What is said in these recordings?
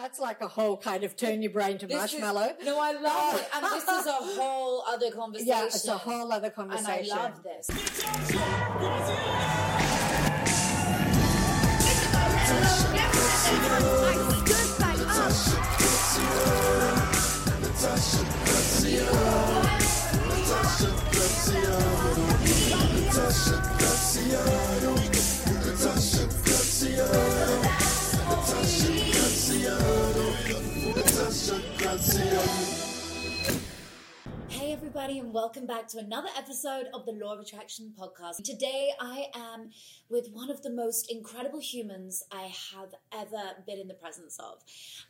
That's like a whole kind of turn your brain to This is- marshmallow. no, I love it. And this is a whole other conversation. yeah, it's a whole other conversation. And conversation. I love this. Hey, everybody, and welcome back to another episode of the Law of Attraction podcast. Today, I am with one of the most incredible humans I have ever been in the presence of.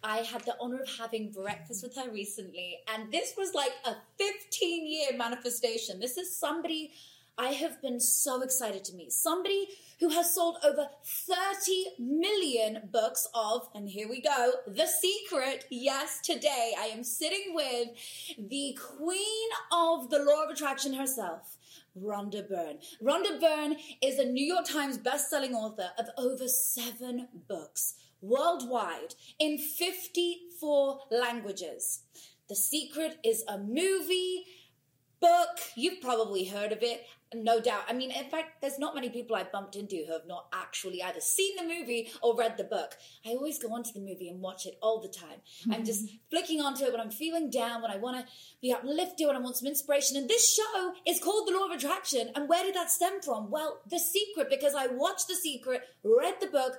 I had the honor of having breakfast with her recently, and this was like a 15 year manifestation. This is somebody I have been so excited to meet. Somebody who has sold over 30 million books of, and here we go, The Secret. Yes, today I am sitting with the queen of the law of attraction herself. Rhonda Byrne. Rhonda Byrne is a New York Times best-selling author of over seven books worldwide in 54 languages. The Secret is a movie, book. You've probably heard of it, no doubt. I mean, in fact, there's not many people I've bumped into who have not actually either seen the movie or read the book. I always go onto the movie and watch it all the time. I'm just flicking onto it when I'm feeling down, when I want to be uplifted, when I want some inspiration. And this show is called The Law of Attraction. And where did that stem from? Well, The Secret, because I watched The Secret, read the book,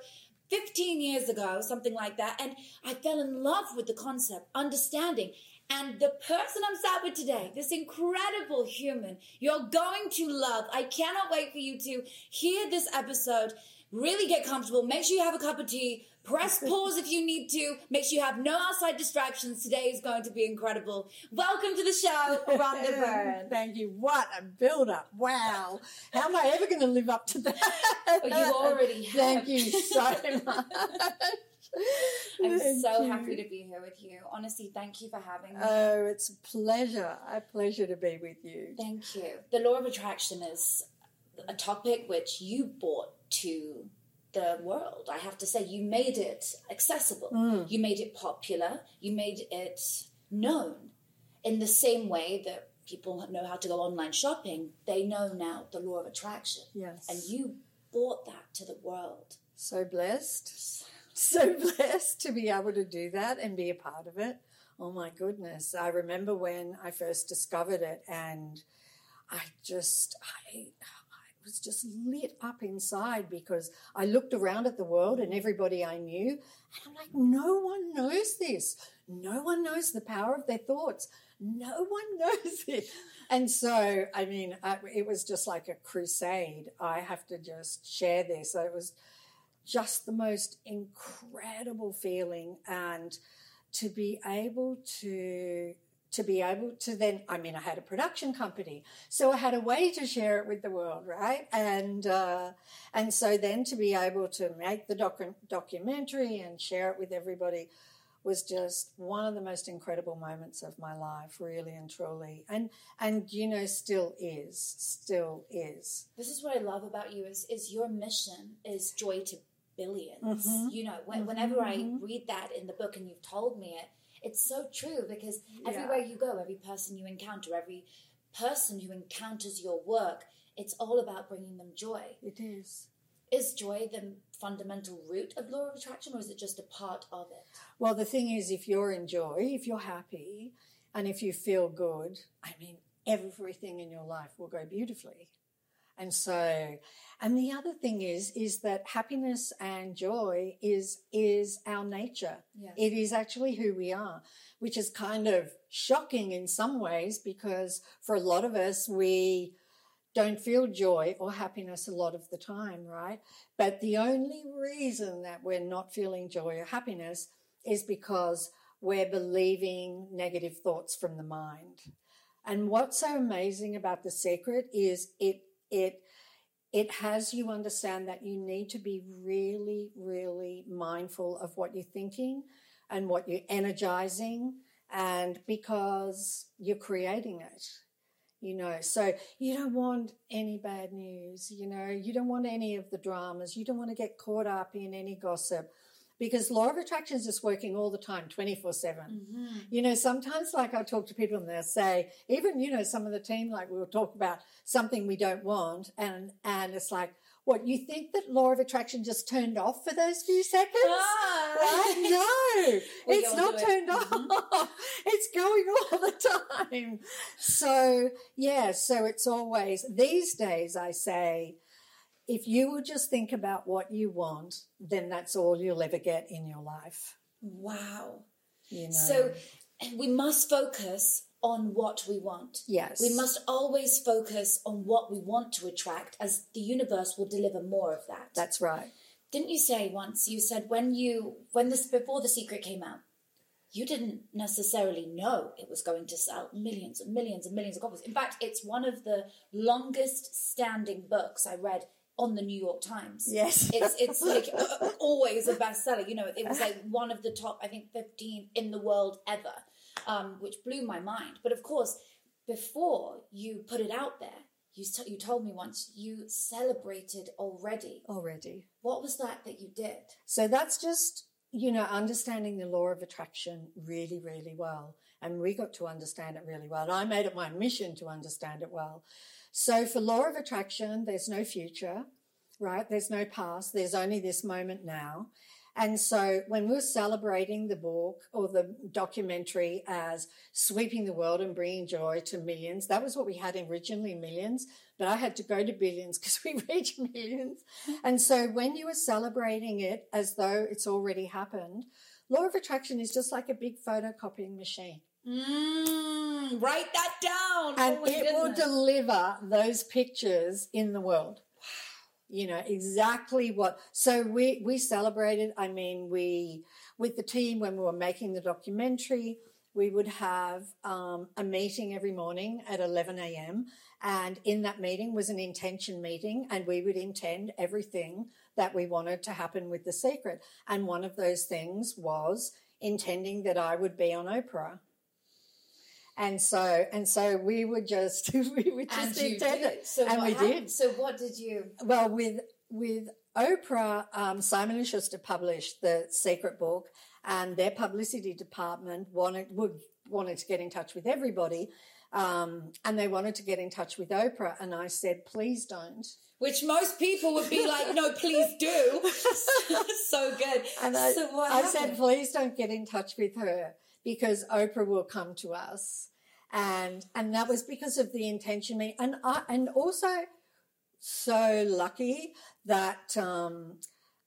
15 years ago, something like that, and I fell in love with the concept, understanding. And the person I'm sat with today, this incredible human, you're going to love. I cannot wait for you to hear this episode. Really get comfortable. Make sure you have a cup of tea. Press pause if you need to. Make sure you have no outside distractions. Today is going to be incredible. Welcome to the show, Rhonda Byrne. Thank you. What a build up. Wow. How am I ever going to live up to that? Oh, you already have. Thank you so much. I'm Thank so you. happy to be here with you. Honestly, thank you for having me. Oh, it's a pleasure. A pleasure to be with you. Thank you. The law of attraction is a topic which you brought to the world. I have to say, you made it accessible. Mm. You made it popular. You made it known in the same way that people know how to go online shopping. They know now the law of attraction. Yes. And you brought that to the world. So blessed. So blessed to be able to do that and be a part of it. Oh my goodness. I remember when I first discovered it and I just, I, I was just lit up inside because I looked around at the world and everybody I knew and I'm like, no one knows this. No one knows the power of their thoughts. No one knows it. And so, I mean, I, it was just like a crusade. I have to just share this. It was just the most incredible feeling. And to be able to to be able to then i mean i had a production company so i had a way to share it with the world right? And uh, and so then to be able to make the docu- documentary and share it with everybody was just one of the most incredible moments of my life really and truly. And and you know still is still is. This is what I love about you is is your mission is joy to 1000000000s Mhm. You know, when, Mhm, whenever I mhm. read that in the book and you've told me it, it's so true because Yeah. everywhere you go, every person you encounter, every person who encounters your work, it's all about bringing them joy. it is Is joy the fundamental root of law of attraction, or is it just a part of it? Well, the thing is, if you're in joy, if you're happy, and if you feel good, I mean, everything in your life will go beautifully. And so, and the other thing is, is that happiness and joy is is our nature. Yes. It is actually who we are, which is kind of shocking in some ways because for a lot of us, we don't feel joy or happiness a lot of the time, right? But the only reason that we're not feeling joy or happiness is because we're believing negative thoughts from the mind. And what's so amazing about the secret is it it it has you understand that you need to be really, really mindful of what you're thinking and what you're energizing, and because you're creating it, you know. So you don't want any bad news, you know, you don't want any of the dramas, you don't want to get caught up in any gossip because law of attraction is just working all the time 24 7 Mm-hmm. you know sometimes like i talk to people and they'll say even you know some of the team like we'll talk about something we don't want and and it's like what you think that law of attraction just turned off for those few seconds Ah. right no it's not it. turned Mhm. off it's going all the time so yeah so it's always these days i say if you will just think about what you want then that's all you'll ever get in your life Wow. you know So we must focus on what we want. yes We must always focus on what we want to attract, as the universe will deliver more of that. that's right Didn't you say once? You said when you when this before the secret came out, you didn't necessarily know it was going to sell millions and millions and millions of copies. In fact, it's one of the longest standing books I read on the New York Times. yes It's it's like uh, always a bestseller. You know, it was like one of the top, I think, fifteen in the world ever, um, which blew my mind. But of course, before you put it out there, you t- you told me once you celebrated already. already What was that that you did? So that's just, you know, understanding the law of attraction really, really well. And we got to understand it really well. And I made it my mission to understand it well. So for law of attraction, there's no future, right? There's no past. There's only this moment now. And so when we were celebrating the book or the documentary as sweeping the world and bringing joy to millions, that was what we had originally millions, but I had to go to billions because we reached millions. And so when you were celebrating it as though it's already happened, law of attraction is just like a big photocopying machine. Mm, write that down. And oh it will deliver those pictures in the world. You know, exactly what. So we, we celebrated, I mean, we, with the team, when we were making the documentary, we would have um, a meeting every morning at 11 a.m. And in that meeting was an intention meeting, and we would intend everything that we wanted to happen with the secret. And one of those things was intending that I would be on Oprah. And so, and so we would just, we and just you intend did. it. So And we happened? did. So what did you? Well, with with Oprah, um, Simon and Schuster published the Secret Book, and their publicity department wanted would wanted to get in touch with everybody, um, and they wanted to get in touch with Oprah, and I said, please don't. Which most people would be like, no, please do. so good. And I, so what I said, please don't get in touch with her because Oprah will come to us. And, and that was because of the intention me. And I, and also so lucky that, um,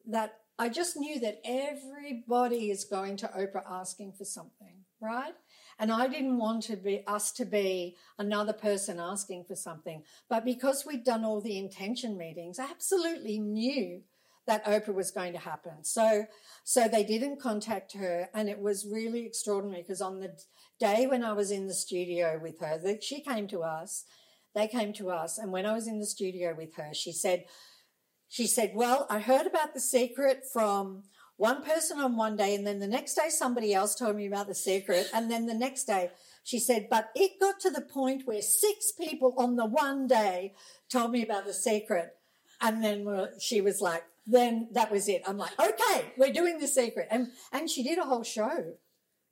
that I just knew that everybody is going to Oprah asking for something, right? And I didn't want to be us to be another person asking for something. But because we'd done all the intention meetings, I absolutely knew that Oprah was going to happen. So, so they didn't contact her, and it was really extraordinary because on the day when I was in the studio with her, that she came to us, they came to us, and when I was in the studio with her, she said, she said, "Well, I heard about the secret from." One person on one day, and then the next day somebody else told me about the secret, and then the next day she said, but it got to the point where six people on the one day told me about the secret. And then she was like, then that was it. I'm like, okay, we're doing the secret. And, and she did a whole show.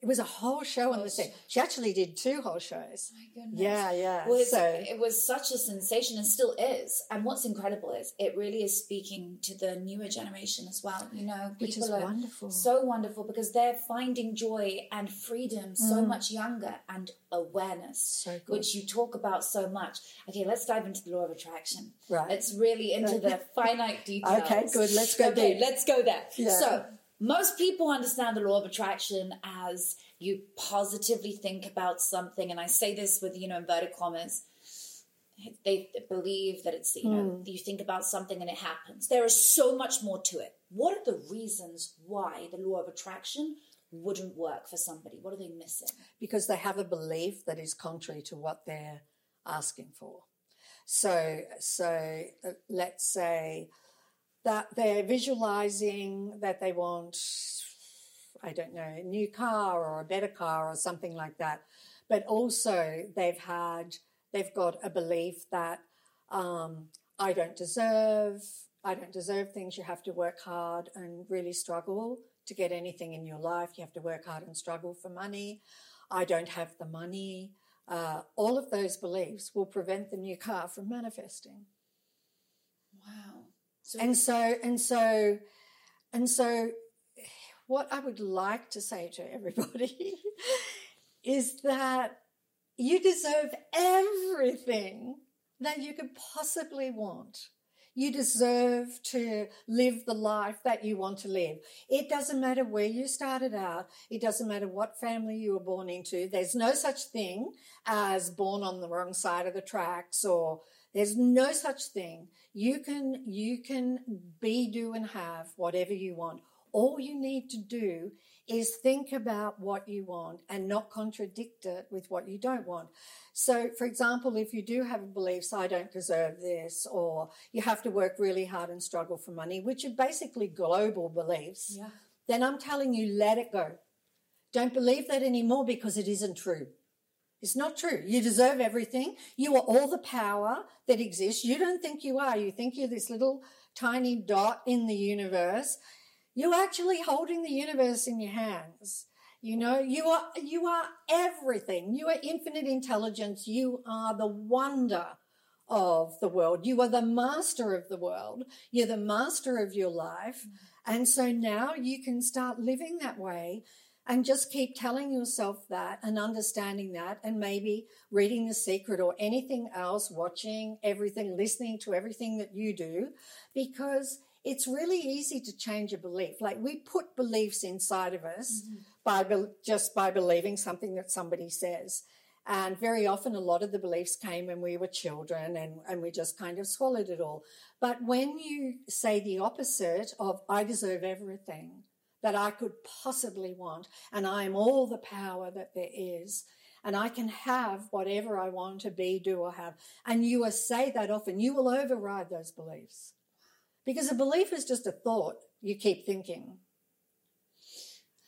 It was a whole show on the set. She actually did two whole shows. My goodness. Yeah, yeah. Well, so, it was such a sensation and still is. And what's incredible is it really is speaking to the newer generation as well. You know, which people is are wonderful. so wonderful because they're finding joy and freedom so Mm. much younger and awareness, So good. which you talk about so much. Okay, let's dive into the law of attraction. right. It's really into the finite details. Okay, good. Let's go Okay, deep. let's go there. Yeah. So, most people understand the law of attraction as you positively think about something, and I say this with you know inverted commas. They believe that it's you know Hmm. you think about something and it happens. There is so much more to it. What are the reasons why the law of attraction wouldn't work for somebody? What are they missing? because they have a belief that is contrary to what they're asking for. So, so uh, let's say that they're visualizing that they want, I don't know, a new car or a better car or something like that, but also they've had, they've got a belief that um, I don't deserve, I don't deserve things. You have to work hard and really struggle to get anything in your life. You have to work hard and struggle for money. I don't have the money. Uh, all of those beliefs will prevent the new car from manifesting. Wow. So And so, and so, and so, what I would like to say to everybody is that you deserve everything that you could possibly want. You deserve to live the life that you want to live. It doesn't matter where you started out. It doesn't matter what family you were born into. There's no such thing as born on the wrong side of the tracks or there's no such thing. You can, you can be, do and have whatever you want. All you need to do is think about what you want and not contradict it with what you don't want. So, for example, if you do have beliefs, I don't deserve this, or you have to work really hard and struggle for money, which are basically global beliefs, yeah. then I'm telling you, let it go. Don't believe that anymore because it isn't true. It's not true. You deserve everything. You are all the power that exists. You don't think you are. You think you're this little tiny dot in the universe. You're actually holding the universe in your hands. You know, you are, you are everything. You are infinite intelligence. You are the wonder of the world. You are the master of the world. You're the master of your life. Mm-hmm. And so now you can start living that way and just keep telling yourself that and understanding that and maybe reading the secret or anything else, watching everything, listening to everything that you do, because it's really easy to change a belief. Like we put beliefs inside of us mm-hmm. by be- just by believing something that somebody says. And very often, a lot of the beliefs came when we were children and, and we just kind of swallowed it all. But when you say the opposite of, I deserve everything that I could possibly want, and I am all the power that there is, and I can have whatever I want to be, do, or have, and you will say that often, you will override those beliefs. Because a belief is just a thought you keep thinking.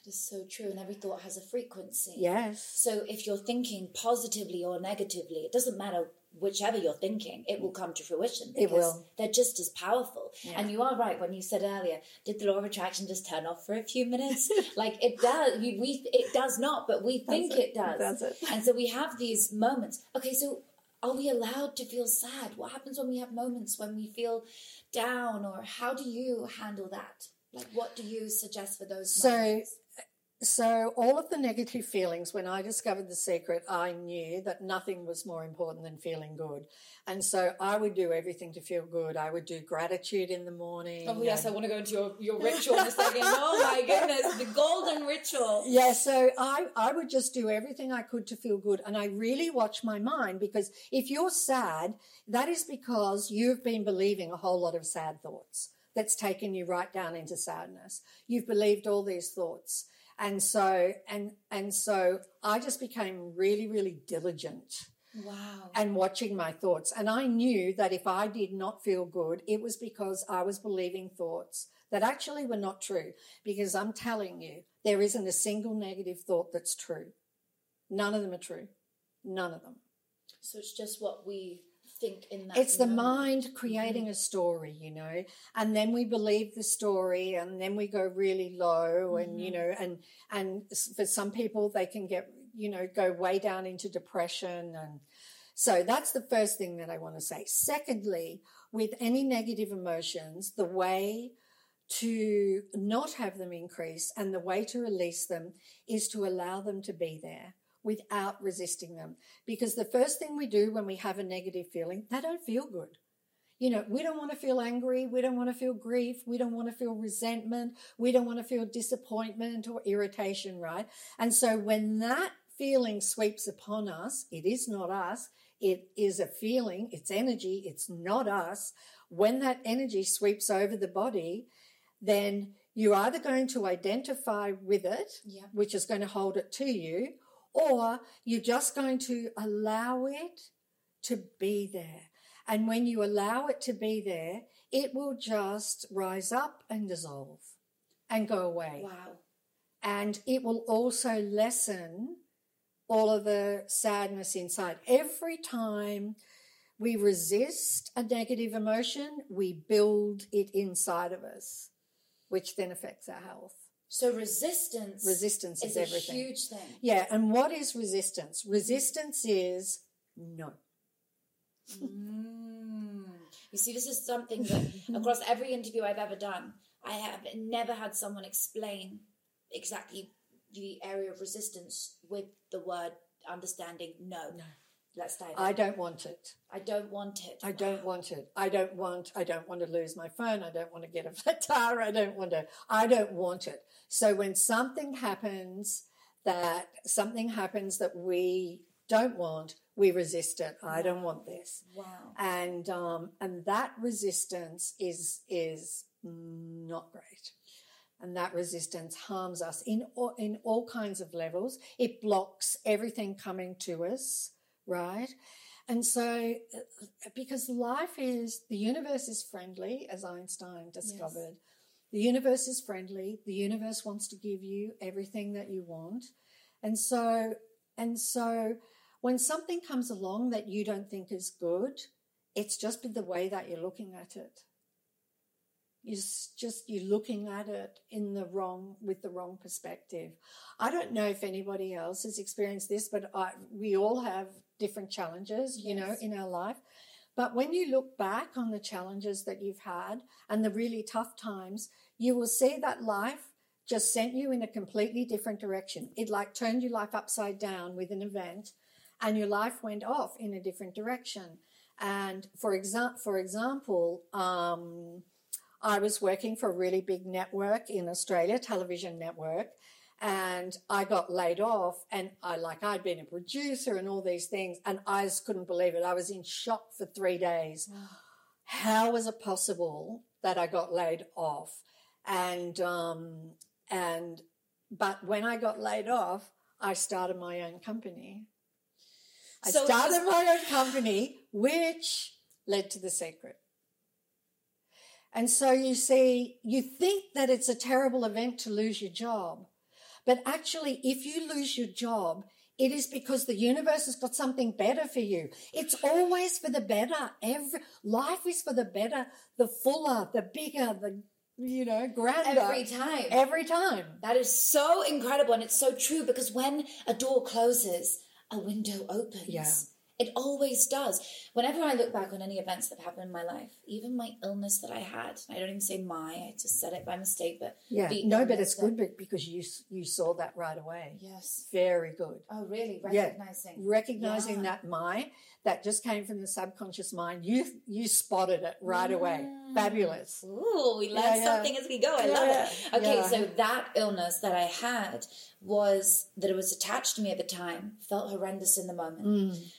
That is so true. And every thought has a frequency. Yes. So if you're thinking positively or negatively, it doesn't matter whichever you're thinking, it will come to fruition. It because will. They're just as powerful. Yeah. And you are right when you said earlier, did the law of attraction just turn off for a few minutes? like it does. You, we it does not, but we think it. it, does. Does it. And so we have these moments. Okay, so are we allowed to feel sad? What happens when we have moments when we feel down, or how do you handle that? Like, what do you suggest for those moments? So, all of the negative feelings, when I discovered the secret, I knew that nothing was more important than feeling good. And so, I would do everything to feel good. I would do gratitude in the morning. Oh yes, I want to go into your, your ritual in a second. Oh my goodness, the golden ritual. Yeah, so I, I would just do everything I could to feel good. And I really watch my mind because if you're sad, that is because you've been believing a whole lot of sad thoughts that's taken you right down into sadness. You've believed all these thoughts. And so, and, and so I just became really, really diligent Wow. and watching my thoughts. And I knew that if I did not feel good, it was because I was believing thoughts that actually were not true. Because I'm telling you, there isn't a single negative thought that's true. None of them are true. None of them. So it's just what we think in that. It's the moment. mind creating mm-hmm. a story, you know, and then we believe the story and then we go really low and, you mm-hmm. know, and, and for some people they can get, you know, go way down into depression. And so that's the first thing that I want to say. Secondly, with any negative emotions, the way to not have them increase and the way to release them is to allow them to be there without resisting them. Because the first thing we do when we have a negative feeling, they don't feel good. You know, we don't want to feel angry. We don't want to feel grief. We don't want to feel resentment. We don't want to feel disappointment or irritation, right? And so when that feeling sweeps upon us, it is not us. It is a feeling. It's energy. It's not us. When that energy sweeps over the body, then you're either going to identify with it, Yeah. which is going to hold it to you, or you're just going to allow it to be there. And when you allow it to be there, it will just rise up and dissolve and go away. Wow. And it will also lessen all of the sadness inside. Every time we resist a negative emotion, we build it inside of us, which then affects our health. So resistance Resistance is, is a everything. huge thing. Yeah, and what is resistance? Resistance is no. Mm. You see, this is something that across every interview I've ever done, I have never had someone explain exactly the area of resistance with the word understanding no. No. Let's dive in. I don't want it. I don't want it. I don't want it. I don't want I don't want to lose my phone. I don't want to get a flat tire. I don't want to I don't want it. So when something happens that something happens that we don't want, we resist it. I don't want this. Wow. And um and that resistance is is not great. And that resistance harms us in all, in all kinds of levels. It blocks everything coming to us, right? And so, uh, because life is, the universe is friendly, as Einstein discovered. The universe is friendly. The universe wants to give you everything that you want. And so, and so, when something comes along that you don't think is good, it's just the way that you're looking at it. It's just you're looking at it in the wrong with the wrong perspective. I don't know if anybody else has experienced this, but I, we all have different challenges, you know, in our life. But when you look back on the challenges that you've had and the really tough times, you will see that life just sent you in a completely different direction. It like turned your life upside down with an event and your life went off in a different direction. And for example, for example, um, I was working for a really big network in Australia, television network, and I got laid off. And I like I'd been a producer and all these things, and I just couldn't believe it. I was in shock for three days. How was it possible that I got laid off? And um, and but when I got laid off, I started my own company. I So- started my own company, which led to the secret. And so you see, you think that it's a terrible event to lose your job. But actually, if you lose your job, it is because the universe has got something better for you. It's always for the better. Every life is for the better, the fuller, the bigger, the you know, grander. Every time. Every time. That is so incredible and it's so true because when a door closes, a window opens. Yeah. It always does. Whenever I look back on any events that have happened in my life, even my illness that I had, I don't even say my, I just said it by mistake, but Yeah. No, but it's that- good because you you saw that right away. Yes. Very good. Oh, really? Yeah. Recognizing. recognizing Yeah. that my that just came from the subconscious mind you you spotted it right away fabulous Ooh, we learn Yeah, yeah. something as we go. I Yeah, love yeah. it. Okay, Yeah. so that illness that I had was that it was attached to me at the time, felt horrendous in the moment. Mm.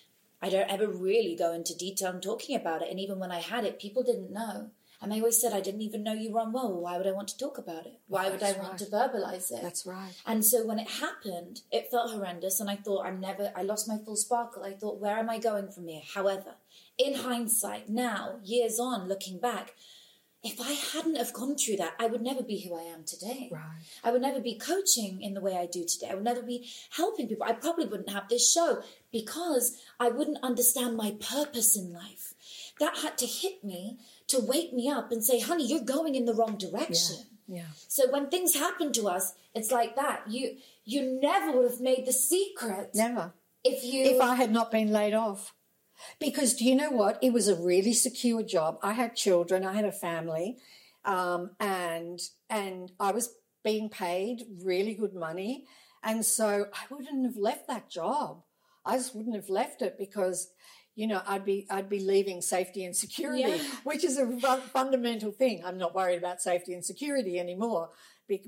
I don't ever really go into detail in talking about it. And even when I had it, people didn't know. And they always said, I didn't even know you were unwell. Why would I want to talk about it? Why would I That's want to verbalize it? that's right And so when it happened, it felt horrendous, and I thought I'm never. I lost my full sparkle. I thought, where am I going from here? However, in hindsight, now years on, looking back, if I hadn't have gone through that, I would never be who I am today. right I would never be coaching in the way I do today. I would never be helping people. I probably wouldn't have this show because I wouldn't understand my purpose in life. That had to hit me to wake me up and say, honey, you're going in the wrong direction. yeah yeah. So when things happen to us, it's like that. You you never would have made the secret never if you if i had not been laid off because do you know what? It was a really secure job. I had children i had a family um, and and i was being paid really good money. And so i wouldn't have left that job. I just wouldn't have left it because you know i'd be i'd be leaving safety and security Yeah. which is a fundamental thing. I'm not worried about safety and security anymore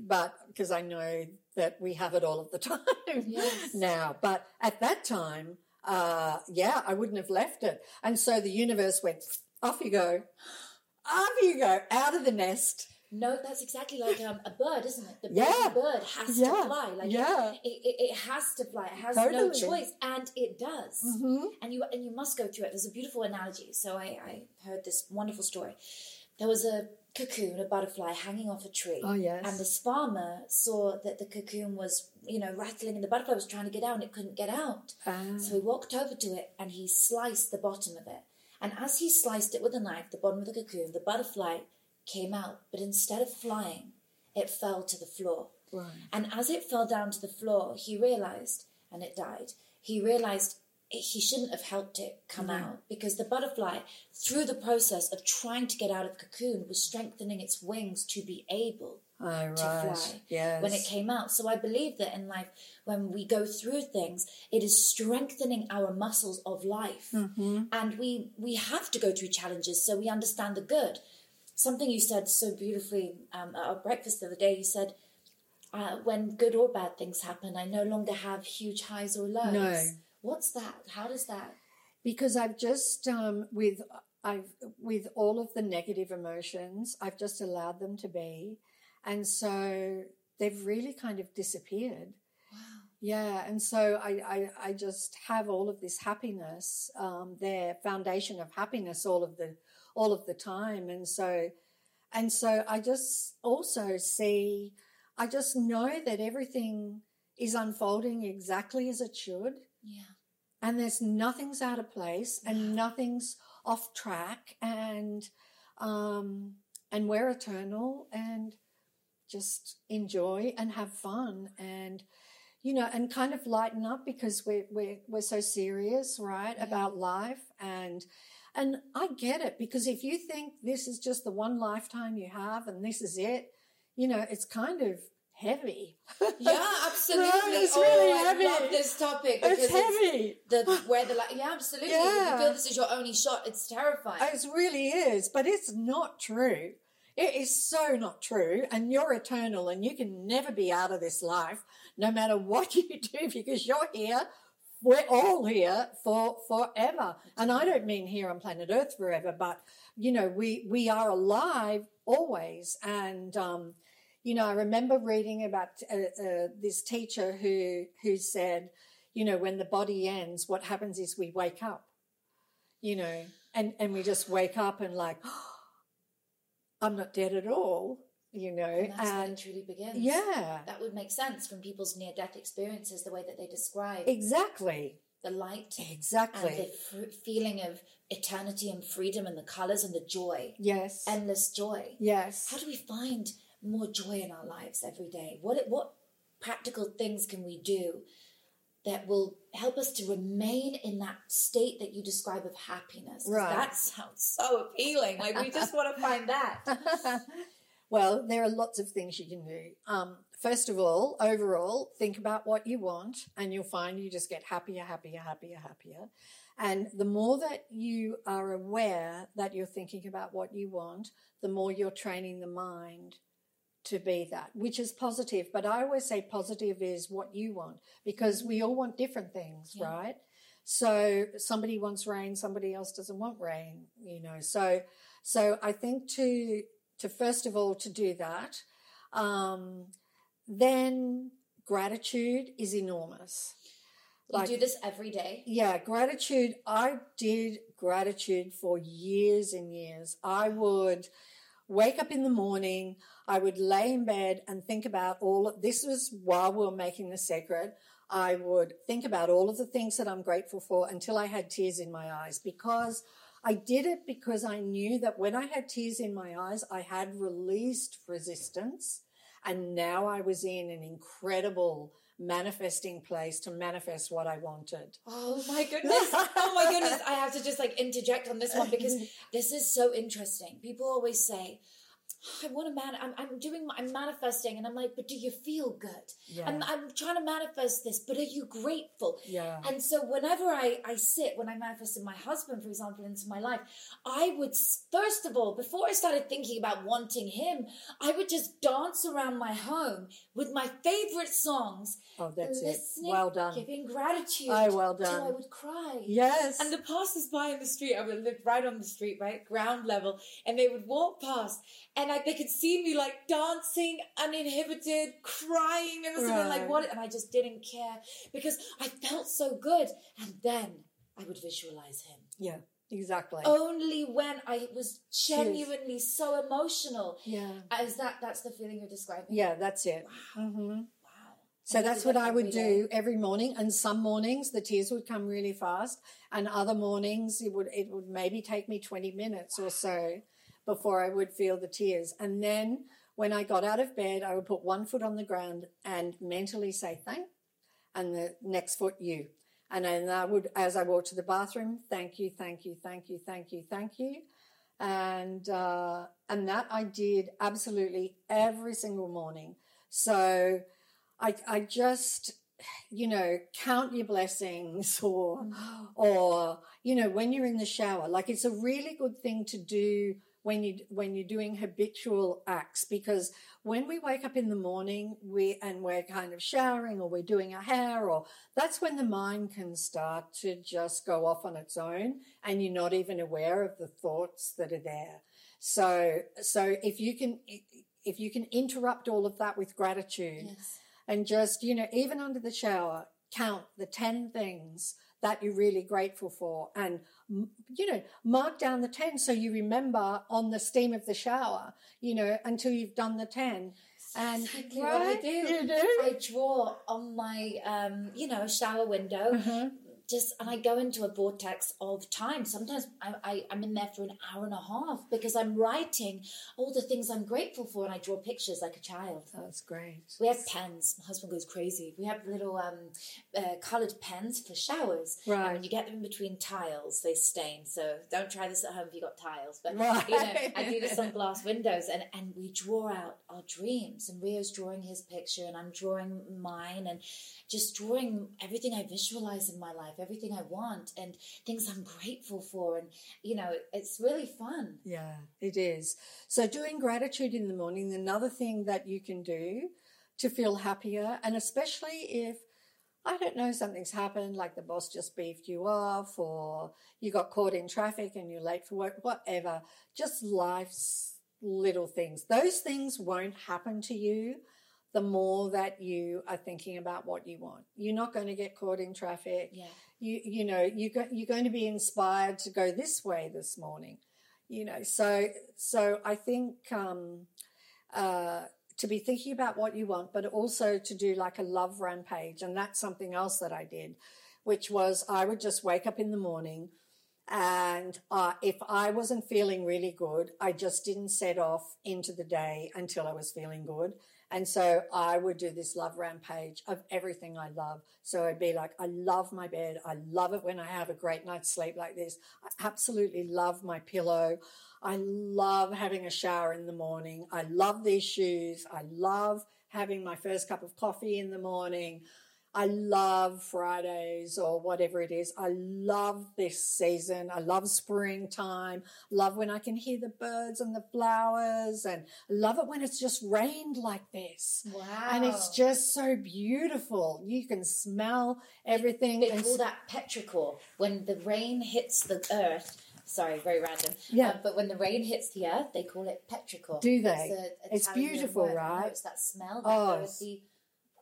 but because i know that we have it all of the time Yes. now. But at that time uh yeah i wouldn't have left it and so the universe went off you go off you go out of the nest No, that's exactly like um, a bird, isn't it? The Yeah. bird has Yeah. to fly. Like Yeah. it, it, it has to fly. It has no choice, and it does. hmm And you and you must go through it. There's a beautiful analogy. So I, I heard this wonderful story. There was a cocoon, a butterfly, hanging off a tree. Oh, yes. And this farmer saw that the cocoon was, you know, rattling, and the butterfly was trying to get out, and it couldn't get out. Ah. So he walked over to it and he sliced the bottom of it. And as he sliced it with a knife, the bottom of the cocoon, the butterfly came out. But instead of flying, it fell to the floor. Right. And as it fell down to the floor, he realized, and it died, he realized he shouldn't have helped it come Mm-hmm. out because the butterfly, through the process of trying to get out of the cocoon, was strengthening its wings to be able Oh, to right. fly Yes. when it came out. So I believe that in life, when we go through things, it is strengthening our muscles of life, Mm-hmm. and we we have to go through challenges so we understand the good. Something you said so beautifully um, at our breakfast the other day. You said. Uh, when good or bad things happen, I no longer have huge highs or lows. No. What's that? How does that? because I've just um, with I've with all of the negative emotions, I've just allowed them to be, and so they've really kind of disappeared. Wow. Yeah, and so I, I, I just have all of this happiness, um, their foundation of happiness all of the all of the time, and so and so I just also see, I just know that everything is unfolding exactly as it should, Yeah. and there's nothing's out of place and nothing's off track, and um, and we're eternal, and just enjoy and have fun and you know and kind of lighten up because we're we're, we're so serious right Yeah. about life and and I get it because if you think this is just the one lifetime you have and this is it you know it's kind of heavy Yeah, absolutely. Right, it's oh, really I heavy. love this topic because it's heavy the where the like yeah absolutely Yeah. you feel this is your only shot it's terrifying It really is, but it's not true. It is so not true, and you're eternal, and you can never be out of this life, no matter what you do, because you're here. We're all here for forever, and I don't mean here on planet Earth forever, but you know we we are alive always. And um, you know, I remember reading about uh, uh, this teacher who who said, you know, when the body ends, what happens is we wake up you know, and and we just wake up and like, I'm not dead at all, you know, and that's when and it truly begins. Yeah, that would make sense from people's near-death experiences the way that they describe exactly, the light and exactly, the f- feeling of eternity and freedom and the colors and the joy. Yes, endless joy. Yes. how do we find more joy in our lives every day what what practical things can we do that will help us to remain in that state that you describe of happiness? Right. that sounds so appealing like we just want to find that well, there are lots of things you can do. Um, first of all, overall, think about what you want, and you'll find you just get happier, happier, happier, happier. And the more that you are aware that you're thinking about what you want, the more you're training the mind to be that, which is positive. But I always say positive is what you want because we all want different things, Yeah. right? So somebody wants rain, somebody else doesn't want rain, you know. So so I think to to first of all to do that, um, then gratitude is enormous. you do this every day Yeah, gratitude. I did gratitude for years and years. I would wake up in the morning, I would lay in bed and think about all of this was while we were making the secret. I would think about all of the things that I'm grateful for until I had tears in my eyes because I did it because I knew that when I had tears in my eyes, I had released resistance and now I was in an incredible manifesting place to manifest what I wanted. Oh my goodness. Oh my goodness. I have to just like interject on this one because this is so interesting. People always say, I want to man. I'm, I'm doing. I'm manifesting, and I'm like, but do you feel good? Yeah. I'm, I'm trying to manifest this, but are you grateful? Yeah. And so whenever I, I sit, when I manifested my husband, for example, into my life, I would, first of all, before I started thinking about wanting him, I would just dance around my home with my favorite songs, Oh, that's it. Well done. giving gratitude. Oh, well Till I would cry. Yes. And the passers-by in the street, I would live right on the street, right, ground level, and they would walk past, and I, they could see me like dancing, uninhibited, crying. They must have been like, "What?" And I just didn't care because I felt so good. And then I would visualize him. yeah, exactly. Only when I was genuinely so emotional. Yeah. Is that that's the feeling you're describing? Yeah, that's it. Wow. hmm Wow. So And that's what I would do every morning. And some mornings the tears would come really fast, and other mornings it would it would maybe take me twenty minutes or so before I would feel the tears. And then when I got out of bed, I would put one foot on the ground and mentally say thank, and the next foot you. And then I would, as I walked to the bathroom, thank you, thank you, thank you, thank you, thank you. And, uh, and that I did absolutely every single morning. So I, I just, you know, count your blessings or, or, you know, when you're in the shower, like it's a really good thing to do when you when you're doing habitual acts because when we wake up in the morning we and we're kind of showering or we're doing our hair or that's when the mind can start to just go off on its own and you're not even aware of the thoughts that are there so so if you can if you can interrupt all of that with gratitude Yes. and just you know even under the shower count the 10 things that you're really grateful for and you know mark down the 10 so you remember on the steam of the shower you know until you've done the 10 and Exactly what I Right? do. you do I draw on my, um, you know, shower window. Uh-huh. Just and I go into a vortex of time. Sometimes I, I, I'm in there for an hour and a half because I'm writing all the things I'm grateful for, and I draw pictures like a child. that's great We have pens. My husband goes crazy. We have little um, uh, coloured pens for showers. And Right. when you get them in between tiles, they stain. So don't try this at home if you've got tiles. But Right. you know, I do this on glass windows, and and we draw out our dreams. And Rio's drawing his picture, and I'm drawing mine, and just drawing everything I visualize in my life, everything I want, and things I'm grateful for. And you know, it's really fun. Yeah, it is. So, doing gratitude in the morning, another thing that you can do to feel happier, and especially if, I don't know, something's happened, like the boss just beefed you off, or you got caught in traffic and you're late for work, whatever, just life's little things. Those things won't happen to you the more that you are thinking about what you want. You're not going to get caught in traffic Yeah. you you know you go, you're going to be inspired to go this way this morning you know so so i think um uh to be thinking about what you want but also to do like a love rampage and that's something else that i did which was i would just wake up in the morning and uh, if i wasn't feeling really good i just didn't set off into the day until i was feeling good and so I would do this love rampage of everything I love. So I'd be like, I love my bed. I love it when I have a great night's sleep like this. I absolutely love my pillow. I love having a shower in the morning. I love these shoes. I love having my first cup of coffee in the morning. I love Fridays or whatever it is. I love this season. I love springtime. Love when I can hear the birds and the flowers and love it when it's just rained like this. Wow. And it's just so beautiful. You can smell everything. They call that petrichor. When the rain hits the earth, sorry, very random. Yeah. Uh, but when the rain hits the earth, they call it petrichor. Do they? It's, a It's beautiful, word. Right? It's that smell, that Oh, earthy,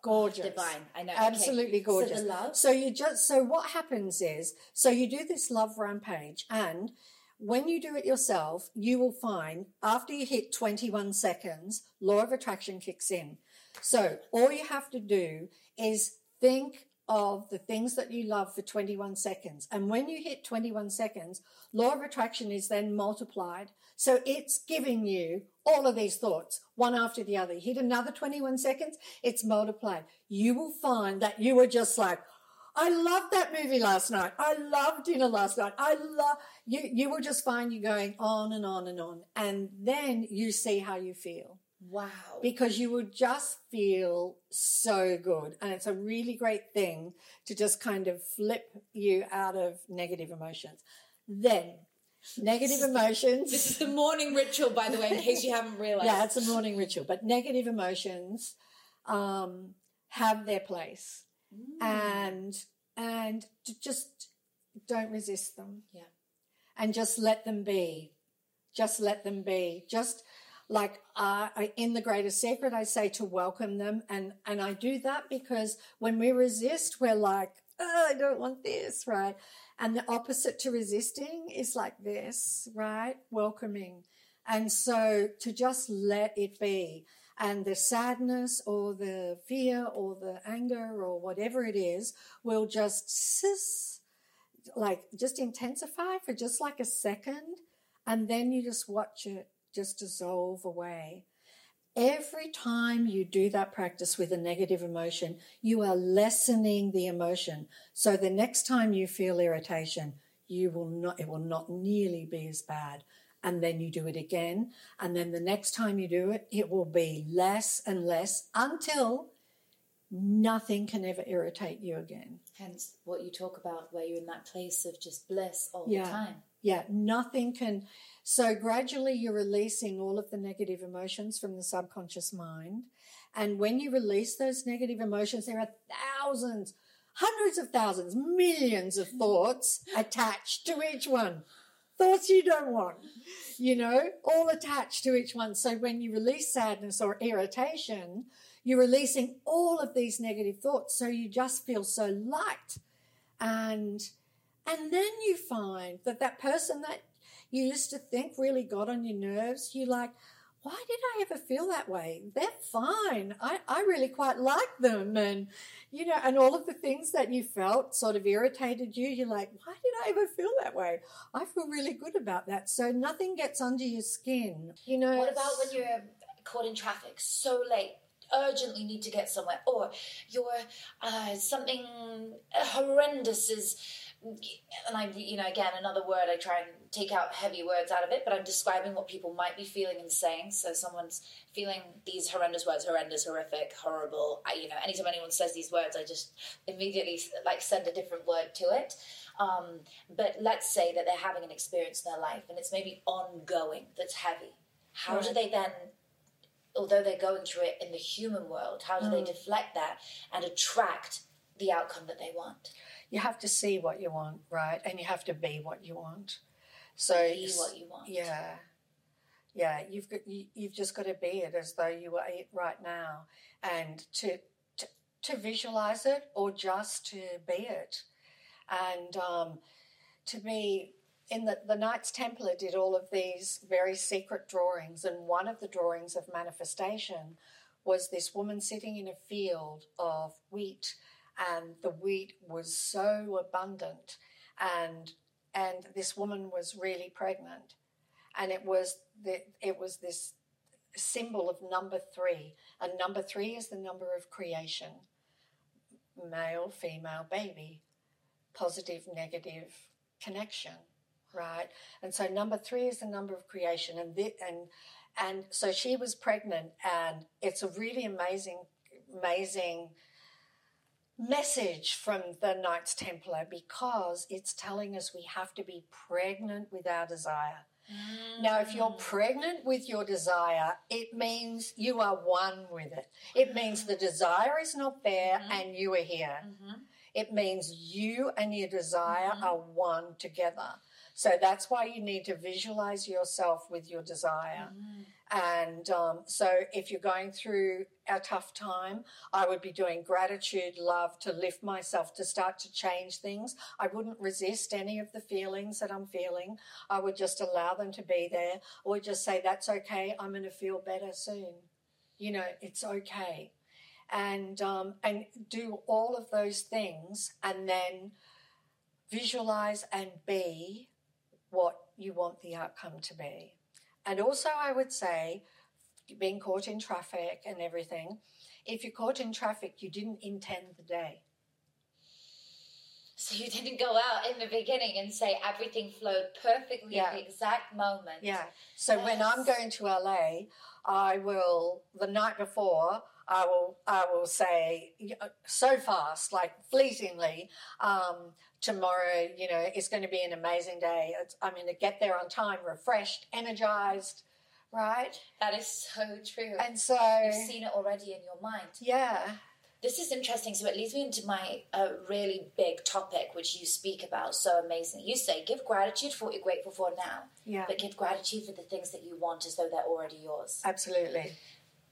gorgeous. divine. I know. okay. Absolutely gorgeous. So the love. So you just so what happens is so you do this love rampage and when you do it yourself, you will find after you hit 21 seconds, law of attraction kicks in. So all you have to do is think of the things that you love for 21 seconds. And when you hit 21 seconds, law of attraction is then multiplied. So it's giving you all of these thoughts, one after the other. You hit another 21 seconds, it's multiplied. You will find that you were just like, I loved that movie last night. I loved dinner last night. I love you. You will just find you going on and on and on. And then you see how you feel Wow. because you will just feel so good. And it's a really great thing to just kind of flip you out of negative emotions. Then, negative emotions. This is the morning ritual, by the way, in case you haven't realized. yeah, it's a morning ritual. But negative emotions um, have their place, Mm. and and just don't resist them. Yeah. and just let them be. Just let them be. Just like uh, in the greatest secret, I say to welcome them, and and I do that because when we resist, we're like, oh, I don't want this, right? And the opposite to resisting is like this, right? Welcoming. And so to just let it be. And the sadness or the fear or the anger or whatever it is will just sis, like just intensify for just like a second. And then you just watch it just dissolve away. every time you do that practice with a negative emotion, you are lessening the emotion. So the next time you feel irritation, you will not, it will not nearly be as bad. And then you do it again. And then the next time you do it, it will be less and less until nothing can ever irritate you again. Hence what you talk about, where you're in that place of just bliss all Yeah. the time. Yeah, nothing can. So gradually you're releasing all of the negative emotions from the subconscious mind. And when you release those negative emotions, there are thousands, hundreds of thousands, millions of thoughts attached to each one. Thoughts you don't want, you know, all attached to each one. So when you release sadness or irritation, you're releasing all of these negative thoughts. So you just feel so light. And and then you find that that person that you used to think really got on your nerves, you like, why did I ever feel that way? They're fine. I, I really quite like them. And, you know, and all of the things that you felt sort of irritated you, you're like, why did I ever feel that way? I feel really good about that. So nothing gets under your skin. You know, What about when you're caught in traffic so late? Urgently need to get somewhere, or you're uh, something horrendous is, and I, you know, again, another word I try and take out heavy words out of it, but I'm describing what people might be feeling and saying. So someone's feeling these horrendous words, horrendous, horrific, horrible. I, you know, anytime anyone says these words, I just immediately like send a different word to it. Um, but let's say that they're having an experience in their life and it's maybe ongoing that's heavy. How do they then, although they're going through it in the human world, how do they Mm. deflect that and attract the outcome that they want? you have to see what you want, right? And you have to be what you want. So Be what you want. Yeah, yeah. You've got you, you've just got to be it as though you are it right now, and to to, to visualize it or just to be it, and um, to be in the the Knights Templar did all of these very secret drawings, and one of the drawings of manifestation was this woman sitting in a field of wheat, and the wheat was so abundant, and and this woman was really pregnant. And it was the, it was this symbol of number 3 and number 3 is the number of creation. Male female baby. Positive negative connection right? And so number 3 is the number of creation. And the, and and so she was pregnant and it's a really amazing amazing message from the Knights Templar because it's telling us we have to be pregnant with our desire. Now, if you're pregnant with your desire, it means you are one with it. It means the desire is not there and you are here. Mhm. It means you and your desire Mhm. are one together. So that's why you need to visualize yourself with your desire. And um, so, if you're going through a tough time, I would be doing gratitude, love to lift myself, to start to change things. I wouldn't resist any of the feelings that I'm feeling. I would just allow them to be there, or just say, That's okay, I'm going to feel better soon. You know, it's okay. And, um, and do all of those things, and then visualize and be what you want the outcome to be. And also, I would say, being caught in traffic and everything, if you're caught in traffic, you didn't intend the day. So you didn't go out in the beginning and say everything flowed perfectly Yeah. at the exact moment. Yeah. So when I'm going to LA, I will the night before. I will I will say uh, so fast, like fleetingly. Um, tomorrow, you know, is going to be an amazing day. It's, I'm going to get there on time, refreshed, energized, right? That is so true. And so, You've seen it already in your mind. yeah, This is interesting. So it leads me into my uh, really big topic, which you speak about so amazing. You say, give gratitude for what you're grateful for now, yeah, but give gratitude for the things that you want as though they're already yours. absolutely.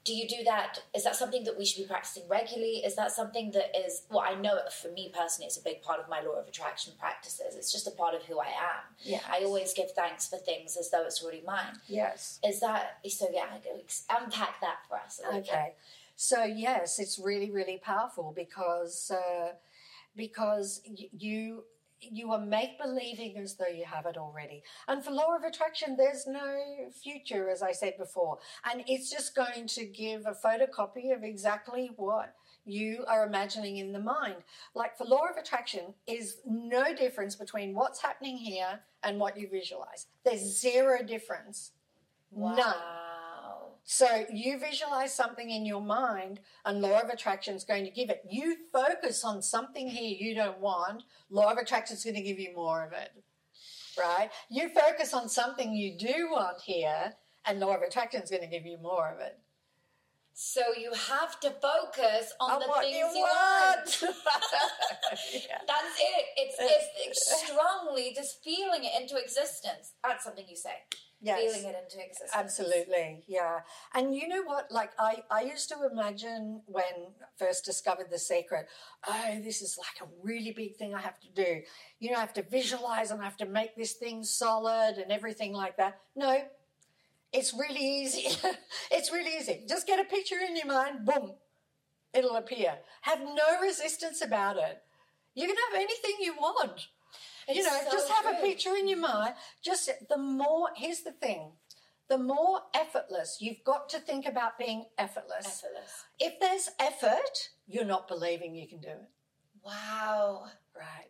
Do you do that? Is that something that we should be practicing regularly? Is that something that is, well, I know for me personally, it's a big part of my law of attraction practices. It's just a part of who I am. Yeah. I always give thanks for things as though it's already mine. Yes. Is that, so yeah, unpack that for us. Okay. So yes, it's really really powerful because uh, because you you are make believing as though you have it already. And for law of attraction, there's no future, as I said before. And it's just going to give a photocopy of exactly what you are imagining in the mind. Like for law of attraction, is no difference between what's happening here and what you visualize. There's zero difference. None. So you visualize something in your mind, and law of attraction is going to give it. You focus on something here you don't want, law of attraction is going to give you more of it. Right? You focus on something you do want here, and law of attraction is going to give you more of it. So you have to focus on, On the things you you want. want. Yeah. That's it. It's, it's strongly just feeling it into existence. That's something you say. Yes. Feeling it into existence. Absolutely, yeah. And you know what? Like I, I used to imagine when I first discovered the secret, oh, this is like a really big thing I have to do. You know, I have to visualize and I have to make this thing solid and everything like that. No, it's really easy. it's really easy. Just get a picture in your mind, boom, it'll appear. Have no resistance about it. You can have anything you want you know, so just have a picture in your mind. Just the more, here's the thing the more effortless, you've got to think about being effortless. Effortless. If there's effort, you're not believing you can do it. Wow. Right.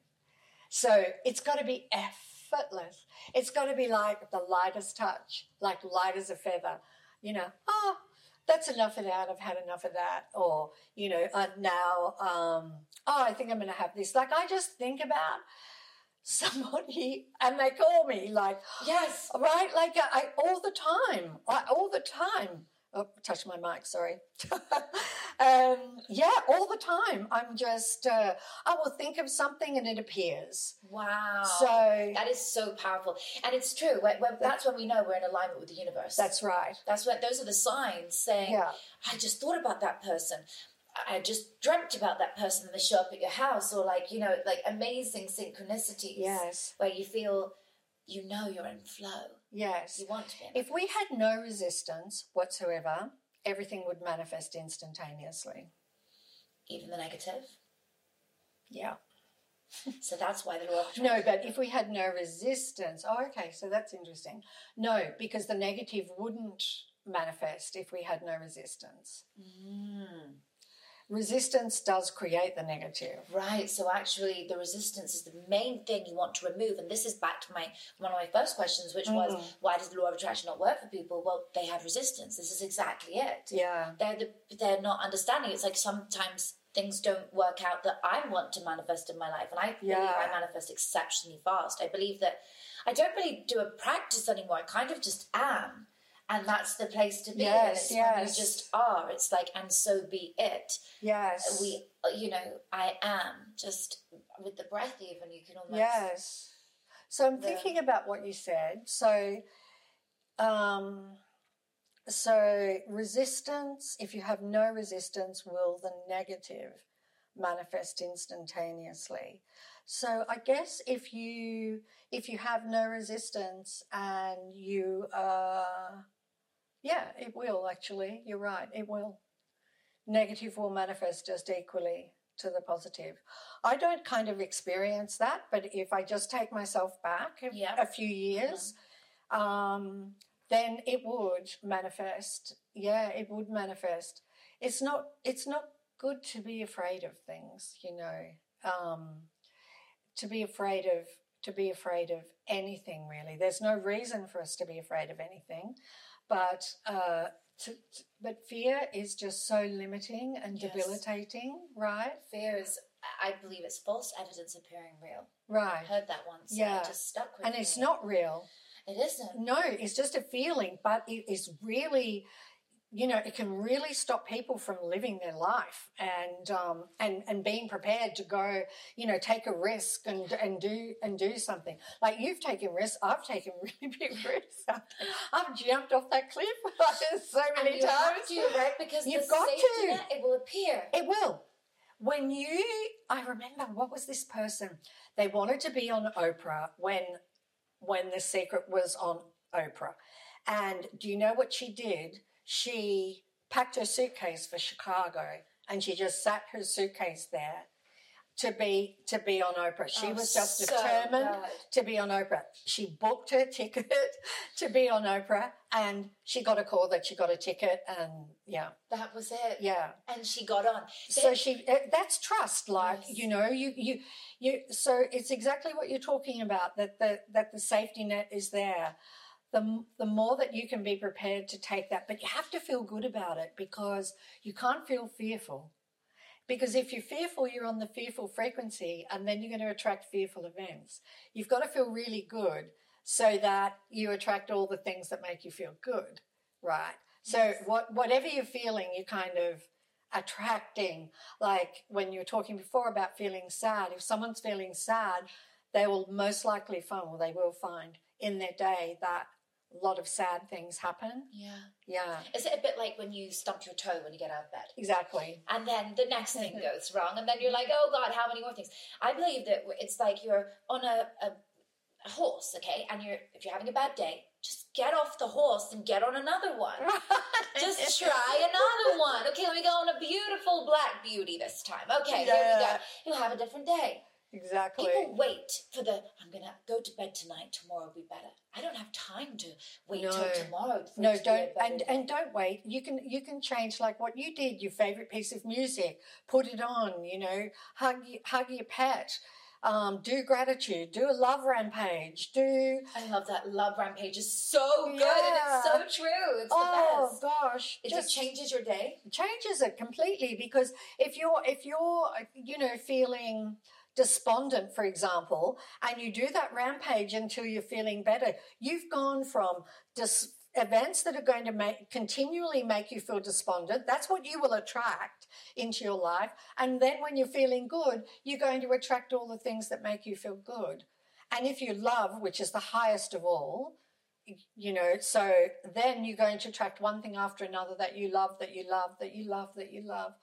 So it's got to be effortless. It's got to be like the lightest touch, like light as a feather. You know, oh, that's enough of that. I've had enough of that. Or, you know, uh, now, um, oh, I think I'm going to have this. Like, I just think about somebody and they call me, like, Yes. right? Like, I, all the time, I, all the time. Oh, touch my mic, sorry. um, yeah, all the time. I'm just, uh, I will think of something and it appears. Wow. So that is so powerful. And it's true. When, when, that's when we know we're in alignment with the universe. that's right. That's what those are the signs saying, Yeah. I just thought about that person. I just dreamt about that person and they show up at your house or like, you know, like amazing synchronicities Yes. where you feel you know you're in flow. Yes. You want to be If we had no resistance whatsoever, everything would manifest instantaneously. even the negative. Yeah. So that's why the law of No, but if we had no resistance, oh, okay, so that's interesting. No, because the negative wouldn't manifest if we had no resistance. Mm. Resistance does create the negative. Right. So actually, the resistance is the main thing you want to remove, and this is back to my one of my first questions, which was Mm. why does the law of attraction not work for people? Well, they have resistance. This is exactly it. Yeah. They're the, they're not understanding. It's like sometimes things don't work out that I want to manifest in my life, and I believe Yeah. I manifest exceptionally fast. I believe that I don't really do a practice anymore. I kind of just am. And that's the place to be. Yes, yes. you just are. It's like, and so be it Yes. we you know i am just with the breath even you can almost Yes. So I'm the- thinking about what you said. So, um, so resistance. If you have no resistance, will the negative manifest instantaneously? So I guess if you if you have no resistance and you uh, yeah, it will actually. You're right. It will. Negative will manifest just equally to the positive. I don't kind of experience that, but if I just take myself back a, a few years, um, then it would manifest. Yeah, it would manifest. It's not. It's not good to be afraid of things, you know. Um, to be afraid of to be afraid of anything really. There's no reason for us to be afraid of anything, but uh, to, to- but fear is just so limiting and Yes. debilitating, right? fear is i believe it's false evidence appearing real Right. i heard that once Yeah. just stuck with And me it's not real. it isn't No, it's just a feeling, but it is really, you know, it can really stop people from living their life and um, and and being prepared to go, you know, take a risk and and do and do something. Like you've taken risks, I've taken really big risks. I've jumped off that cliff so many you times. to right because You've the got to. net, it will appear It will. When you, I remember what was this person? They wanted to be on Oprah when, when The Secret was on Oprah, and do you know what she did? She packed her suitcase for Chicago, and she just sat her suitcase there to be to be on Oprah. She Oh, was just so determined good. to be on Oprah. She booked her ticket to be on Oprah, and she got a call that she got a ticket, and yeah, That was it. yeah. And she got on. So she uh, that's trust. Like Yes. you know, you you you. So it's exactly what you're talking about. That the that the safety net is there. The, the more that you can be prepared to take that, but you have to feel good about it because you can't feel fearful. Because if you're fearful, you're on the fearful frequency, and then you're going to attract fearful events. You've got to feel really good so that you attract all the things that make you feel good, right? So Yes. what whatever you're feeling, you're kind of attracting. Like when you were talking before about feeling sad, if someone's feeling sad, they will most likely find, or they will find in their day that a lot of sad things happen. Yeah. Yeah, Is it a bit like when you stump your toe when you get out of bed? exactly. And then the next thing goes wrong, and then you're like, oh God, how many more things? I believe that it's like you're on a, a, a horse, okay? And you're if you're having a bad day, just get off the horse and get on another one. Just try another one. Okay, let me go on a beautiful black beauty this time. Okay, here we go. You'll have a different day. Exactly. People wait for the I'm gonna go to bed tonight, tomorrow will be better. I don't have time to wait No. till tomorrow. No, it to be a don't and and don't wait. You can you can change like what you did. Your favorite piece of music, put it on. You know, hug hug your pet. Um, do gratitude. Do a love rampage. Do I love that love rampage is so good and Yeah. it's so true. It's the oh best. gosh, It just just changes your day. changes it completely because if you're if you're you know feeling despondent for example and you do that rampage until you're feeling better you've gone from dis- events that are going to make continually make you feel despondent that's what you will attract into your life and then when you're feeling good you're going to attract all the things that make you feel good. And if you love which is the highest of all you know so then you're going to attract one thing after another that you love that you love that you love that you love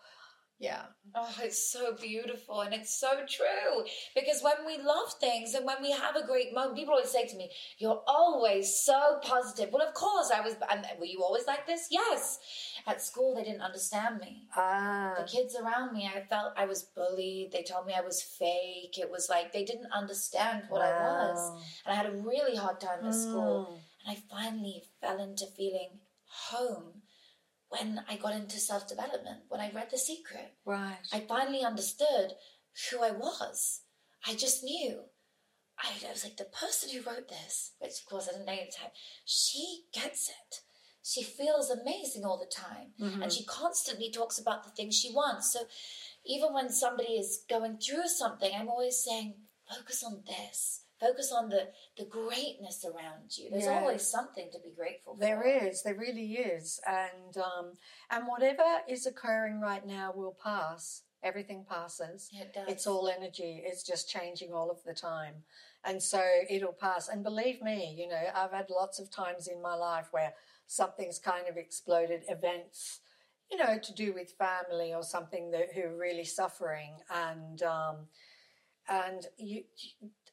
yeah Oh, it's so beautiful and it's so true. Because when we love things and when we have a great moment, people always say to me, You're always so positive. Well, of course, I was. And were you always like this? Yes. At school, they didn't understand me. ah The kids around me, I felt I was bullied. They told me I was fake. It was like they didn't understand what I was. And I had a really hard time at school. Mm. And I finally fell into feeling home when I got into self development, when I read The Secret. right I finally understood who I was. I just knew. I, I was like, the person who wrote this, which of course I didn't know at the time, she gets it. She feels amazing all the time. Mhm. And she constantly talks about the things she wants. So even when somebody is going through something, I'm always saying, focus on this. Focus on the, the greatness around you. There's Yeah. always something to be grateful for. there is. There really is. And um and whatever is occurring right now will pass. Everything passes. It does. it's all energy. It's just changing all of the time. And so it'll pass. And believe me you know i've had lots of times in my life where something's kind of exploded. Events you know to do with family or something that who are really suffering. And um and you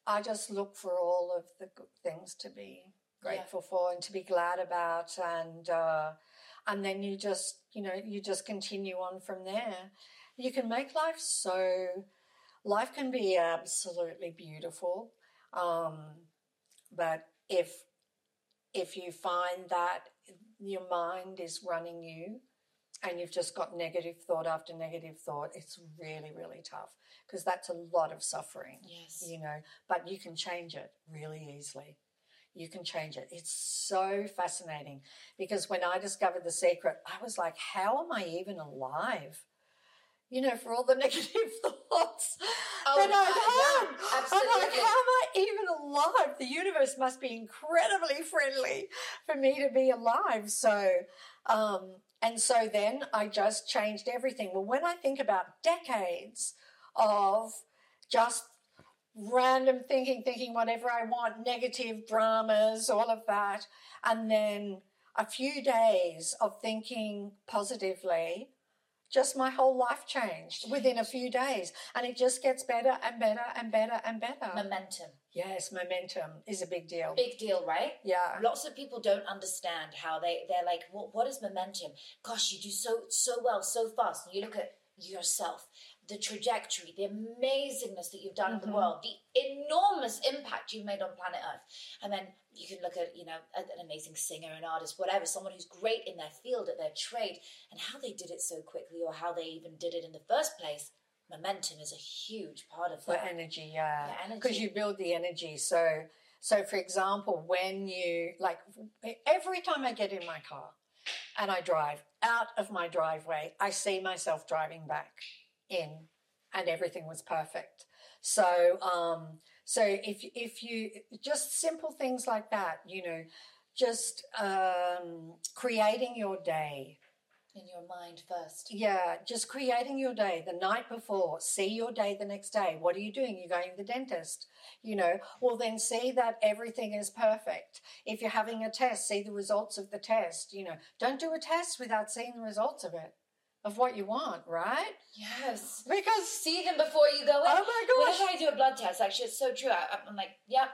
i just look for all of the good things to be grateful for and to be glad about and uh and then you just you know you just continue on from there. You can make life so life can be absolutely beautiful um, but if if you find that your mind is running you and you've just got negative thought after negative thought it's really really tough because that's a lot of suffering Yes. you know but you can change it really easily. You can change it. It's so fascinating because when i discovered the secret i was like how am i even alive? You know for all the negative thoughts Oh, that i've had. I'm like how am i even alive? The universe must be incredibly friendly for me to be alive. So um and so then i just changed everything well when i think about decades of just random thinking, thinking whatever I want, negative dramas, all of that. And then a few days of thinking positively, just my whole life changed within a few days. And it just gets better and better and better and better. Momentum. Yes, momentum is a big deal. Big deal, right? Yeah. Lots of people don't understand how they, they're like, what, what is momentum? Gosh, you do so so well, so fast. And you look at yourself. the trajectory, the amazingness that you've done in Mhm. the world, the enormous impact you've made on planet Earth. And then you can look at, you know, an amazing singer, an artist, whatever, someone who's great in their field, at their trade, and how they did it so quickly or how they even did it in the first place. Momentum is a huge part of for that. energy yeah. Because you build the energy. So so for example when you like every time i get in my car and i drive out of my driveway i see myself driving back in and everything was perfect. So um so if if you just simple things like that you know just um creating your day in your mind first. yeah, just creating your day the night before. See your day the next day. What are you doing? You're going to the dentist. You know, well, then see that everything is perfect. If you're having a test, see the results of the test. You know, don't do a test without seeing the results of it, of what you want, right? Yes. Because, See them before you go in. oh my gosh. Whenever I do a blood test, actually, it's so true. I, I'm like, yeah,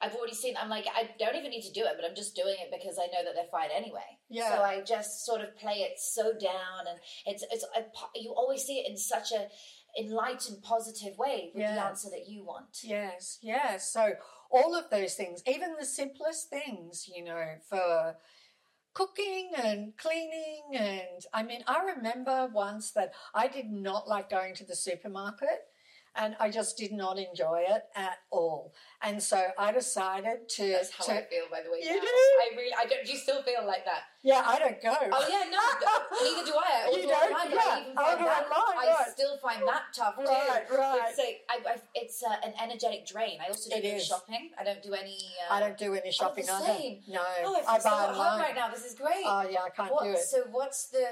I've already seen. I'm like, I don't even need to do it, but I'm just doing it because I know that they're fine anyway. Yeah. So I just sort of play it so down, and it's it's a, you always see it in such a enlightened, positive way with the answer that you want. Yes, yes. So all of those things, even the simplest things, you know, for cooking and cleaning and I mean, I remember once that I did not like going to the supermarket and I just did not enjoy it at all. And so I decided to, That's how to I feel, by the way. You now. do? I really. I don't. Do you still feel like that? yeah, I don't go. Oh yeah, no. neither do I. I You order don't? online, but I Yeah, even find that. online, I right. still find that tough too. Right, right. It's like I, I, it's uh, an energetic drain. I also don't do shopping. I don't do any. Uh, I don't do any shopping the either. same. No, Oh, I I buy at home online. right now. This is great. Oh yeah, I can't what, do it. So what's the?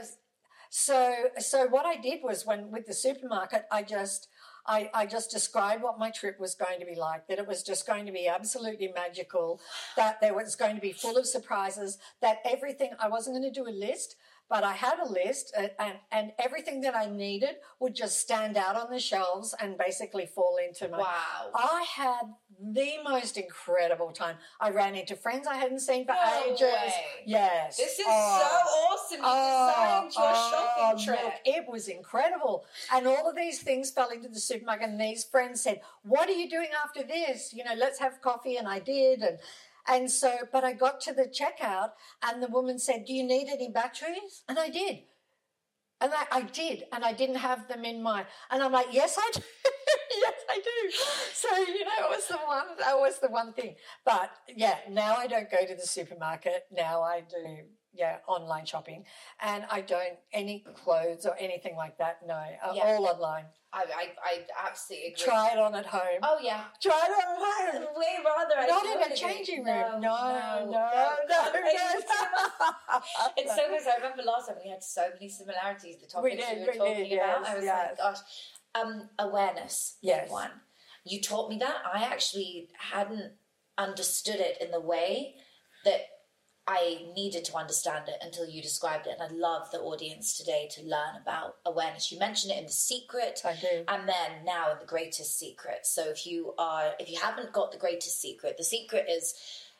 So so what I did was when with the supermarket, I just I, I just described what my trip was going to be like, that it was just going to be absolutely magical, that there was going to be full of surprises, that everything I wasn't going to do a list, but I had a list uh, and, and everything that I needed would just stand out on the shelves and basically fall into my Wow. I had the most incredible time. I ran into friends I hadn't seen for No ages. way. Yes. This is Oh. so awesome. You designed your oh, shopping trip. look, it was incredible. And all of these things fell into the supermarket, and these friends said, What are you doing after this? You know, let's have coffee. And I did. And and so, but I got to the checkout, and the woman said, Do you need any batteries? And I did. And I, I did, and I didn't have them in my. And I'm like, yes, I do. yes, I do. So you know, it was the one. That was the one thing. But yeah, now I don't go to the supermarket. Now I do yeah online shopping, and I don't any clothes or anything like that. No, uh, Yeah. all online. I, I, I absolutely agree. Try it on at home. Oh yeah. Try it on at home. Way rather. I Not in a changing room. No, no, no, no. no. It's so good. I remember last time we had so many similarities. The topics did, we were we talking did, about. yes, I was yes. like, gosh, um, awareness. Yes. One. You taught me that. I actually hadn't understood it in the way that I needed to understand it until you described it. And I'd love the audience today to learn about awareness. You mentioned it in The Secret I do. and then now in the greatest secret so if you are if you haven't got the greatest secret the secret is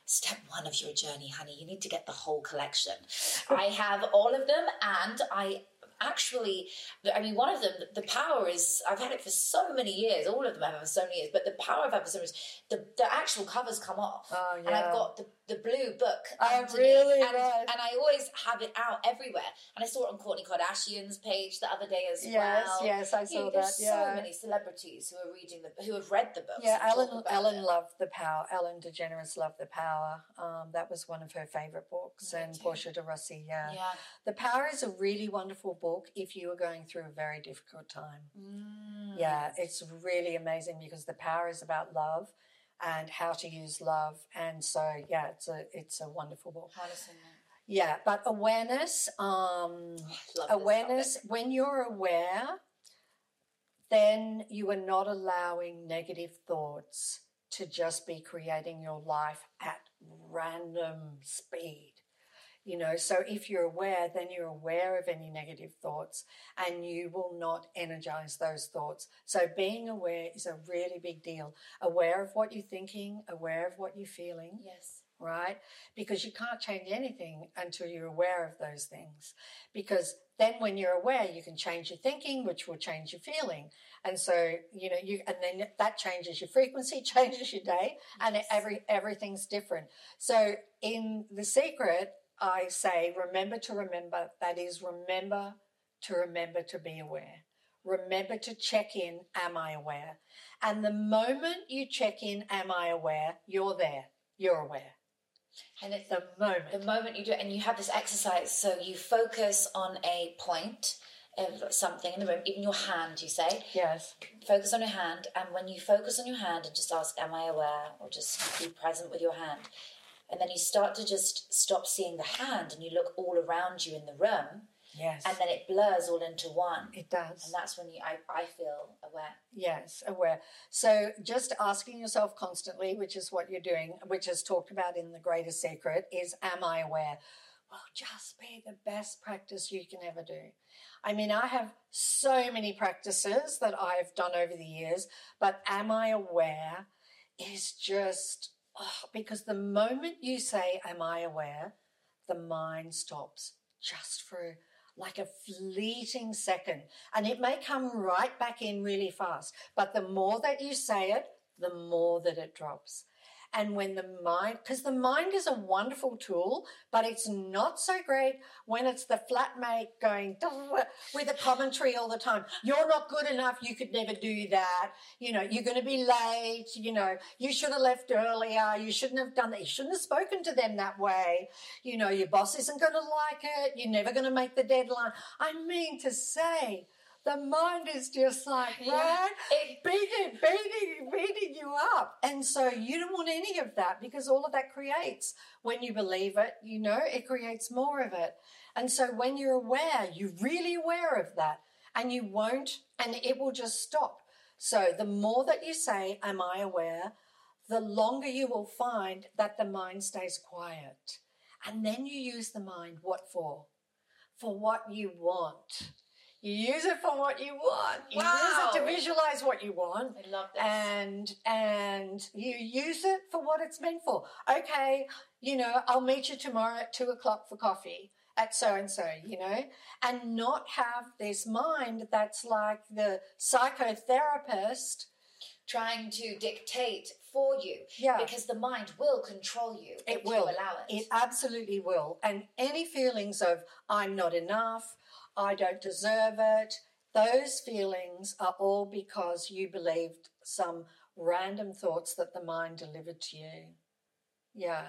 step one of your journey honey you need to get the whole collection i have all of them and i actually i mean one of them the power is i've had it for so many years all of them i've had for so many years but the power of had for so many years the, the actual covers come off Oh, and i've got the, the blue book Oh, really? and, and i always have it out everywhere and i saw it on Kourtney kardashian's page the other day as Yes, well yes, yes, I you saw know, that. Yeah. so many celebrities who are reading the who have read the book. Yeah, Ellen. Ellen it. loved the power. Ellen DeGeneres loved the power. Um, that was one of her favorite books, Me and too. Portia de Rossi. Yeah. Yeah. the power is a really wonderful book if you are going through a very difficult time. Mm. Yeah, it's really amazing because the power is about love and how to use love, and so yeah, it's a it's a wonderful book. Harnessing that. Yeah, but awareness. Um, I love this awareness when you're aware then you are not allowing negative thoughts to just be creating your life at random speed you know so if you're aware then you're aware of any negative thoughts and you will not energize those thoughts so being aware is a really big deal aware of what you're thinking aware of what you're feeling Yes. right? Because you can't change anything until you're aware of those things. Because then when you're aware, you can change your thinking, which will change your feeling. And so, you know, you, and then that changes your frequency, changes your day, and every, everything's different. So in The Secret, I say, remember to remember, that is, remember to remember to be aware. Remember to check in, am I aware? And the moment you check in, am I aware, you're there, you're aware. And it's The moment. the moment you do it, and you have this exercise, so you focus on a point of something in the room, even your hand, you say, yes. focus on your hand, and when you focus on your hand and just ask, Am I aware? or just be present with your hand, and then you start to just stop seeing the hand and you look all around you in the room, Yes. and then it blurs all into one. it does. And that's when you, I, I feel aware. Yes, aware. So just asking yourself constantly, which is what you're doing, which is talked about in The Greatest Secret, is Am I aware? Well, just be the best practice you can ever do. I mean, I have so many practices that I've done over the years, but Am I aware is just oh, because the moment you say, Am I aware? the mind stops just for like a fleeting second. And it may come right back in really fast. But the more that you say it, the more that it drops. And when the mind, because the mind is a wonderful tool, but it's not so great when it's the flatmate going with a commentary all the time. You're not good enough. You could never do that. You know, you're going to be late. You know, you should have left earlier. You shouldn't have done that. You shouldn't have spoken to them that way. You know, your boss isn't going to like it. You're never going to make the deadline. I mean to say, the mind is just like, Yeah. right? It- beating, beating, beating you up. And so you don't want any of that because all of that creates, when you believe it, you know, it creates more of it. And so when you're aware, you're really aware of that and you won't, and it will just stop. So the more that you say, Am I aware? the longer you will find that the mind stays quiet. And then you use the mind, what for? For what you want. You use it for what you want. You use it to visualize what you want I love this. and and you use it for what it's meant for. Okay, you know, I'll meet you tomorrow at two o'clock for coffee at so and so, you know, and not have this mind that's like the psychotherapist. Trying to dictate for you. Yeah. Because the mind will control you if It will. you allow it. It absolutely will. And any feelings of I'm not enough, I don't deserve it, those feelings are all because you believed some random thoughts that the mind delivered to you. Yeah.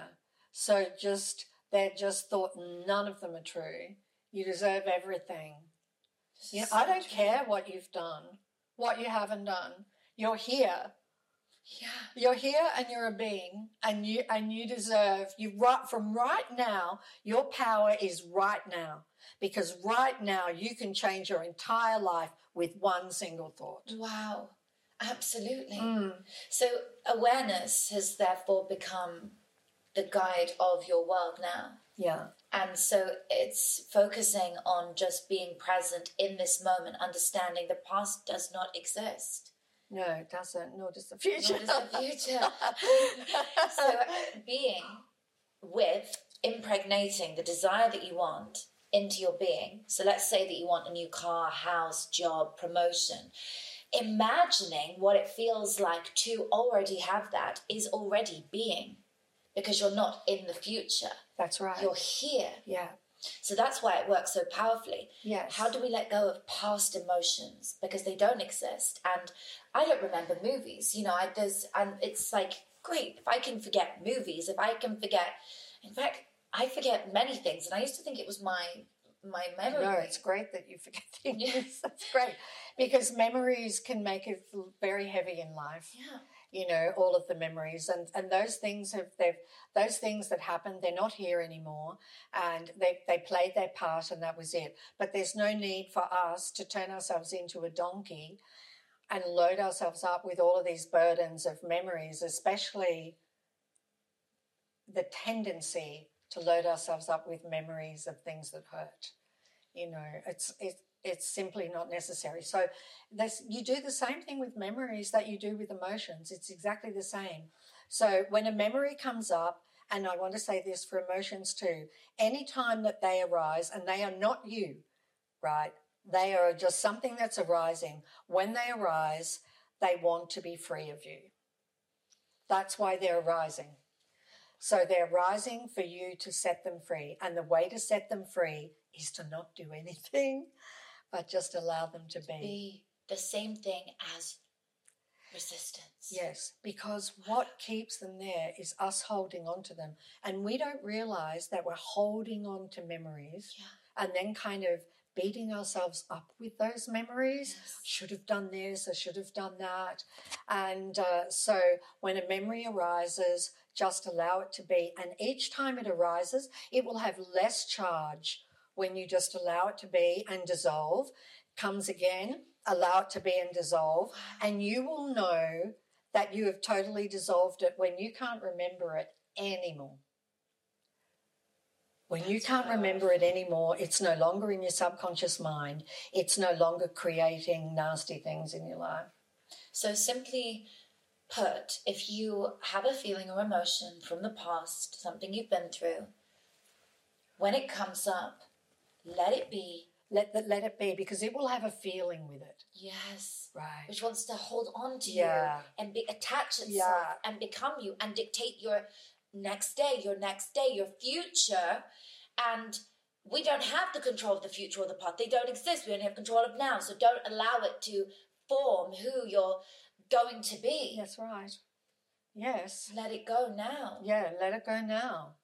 So just, they're just thought none of them are true. You deserve everything. You know, I don't true. care what you've done, what you haven't done. You're here. Yeah. You're here and you're a being and you and you deserve you right from right now your power is right now because right now you can change your entire life with one single thought. Wow. Absolutely. Mm. So awareness has therefore become the guide of your world now. Yeah. And so it's focusing on just being present in this moment, understanding the past does not exist. No, it doesn't, nor does the future. Nor does the future. so being with impregnating the desire that you want into your being. So let's say that you want a new car, house, job, promotion. Imagining what it feels like to already have that is already being because you're not in the future. That's right. You're here. yeah. So that's why it works so powerfully. Yes. How do we let go of past emotions because they don't exist? And I don't remember movies. You know, I, there's and it's like great if I can forget movies. If I can forget, in fact, I forget many things, and I used to think it was my my memory. No, it's great that you forget things. That's great because memories can make it very heavy in life. yeah, you know all of the memories and and those things have they've those things that happened they're not here anymore and they they played their part and that was it. But there's no need for us to turn ourselves into a donkey and load ourselves up with all of these burdens of memories especially the tendency to load ourselves up with memories of things that hurt. You know it's it's it's simply not necessary so this you do the same thing with memories that you do with emotions it's exactly the same so when a memory comes up and I want to say this for emotions too. any time that they arise, and they are not you, right? They are just something that's arising. When they arise, they want to be free of you. That's why they're arising. So they're rising for you to set them free. And the way to set them free is to not do anything, but just allow them to be. Be the same thing as resistance. Yes, because what keeps them there is us holding on to them. And we don't realize that we're holding on to memories Yeah. and then kind of beating ourselves up with those memories. Yes. Should have done this, I should have done that. And uh, so when a memory arises, just allow it to be. And each time it arises, it will have less charge when you just allow it to be and dissolve. Comes again, allow it to be and dissolve. And you will know that you have totally dissolved it when you can't remember it anymore. When you can't remember it anymore, it's no longer in your subconscious mind. It's no longer creating nasty things in your life. So, simply put, if you have a feeling or emotion from the past, something you've been through, when it comes up, let it be. Let that let it be because it will have a feeling with it. Yes. Right. Which wants to hold on to Yeah. you and be attach itself Yeah. and become you and dictate your next day, your next day, your future. And we don't have the control of the future or the past. They don't exist. We only have control of now. So don't allow it to form who you're going to be. That's right. Yes. Let it go now. Yeah, let it go now.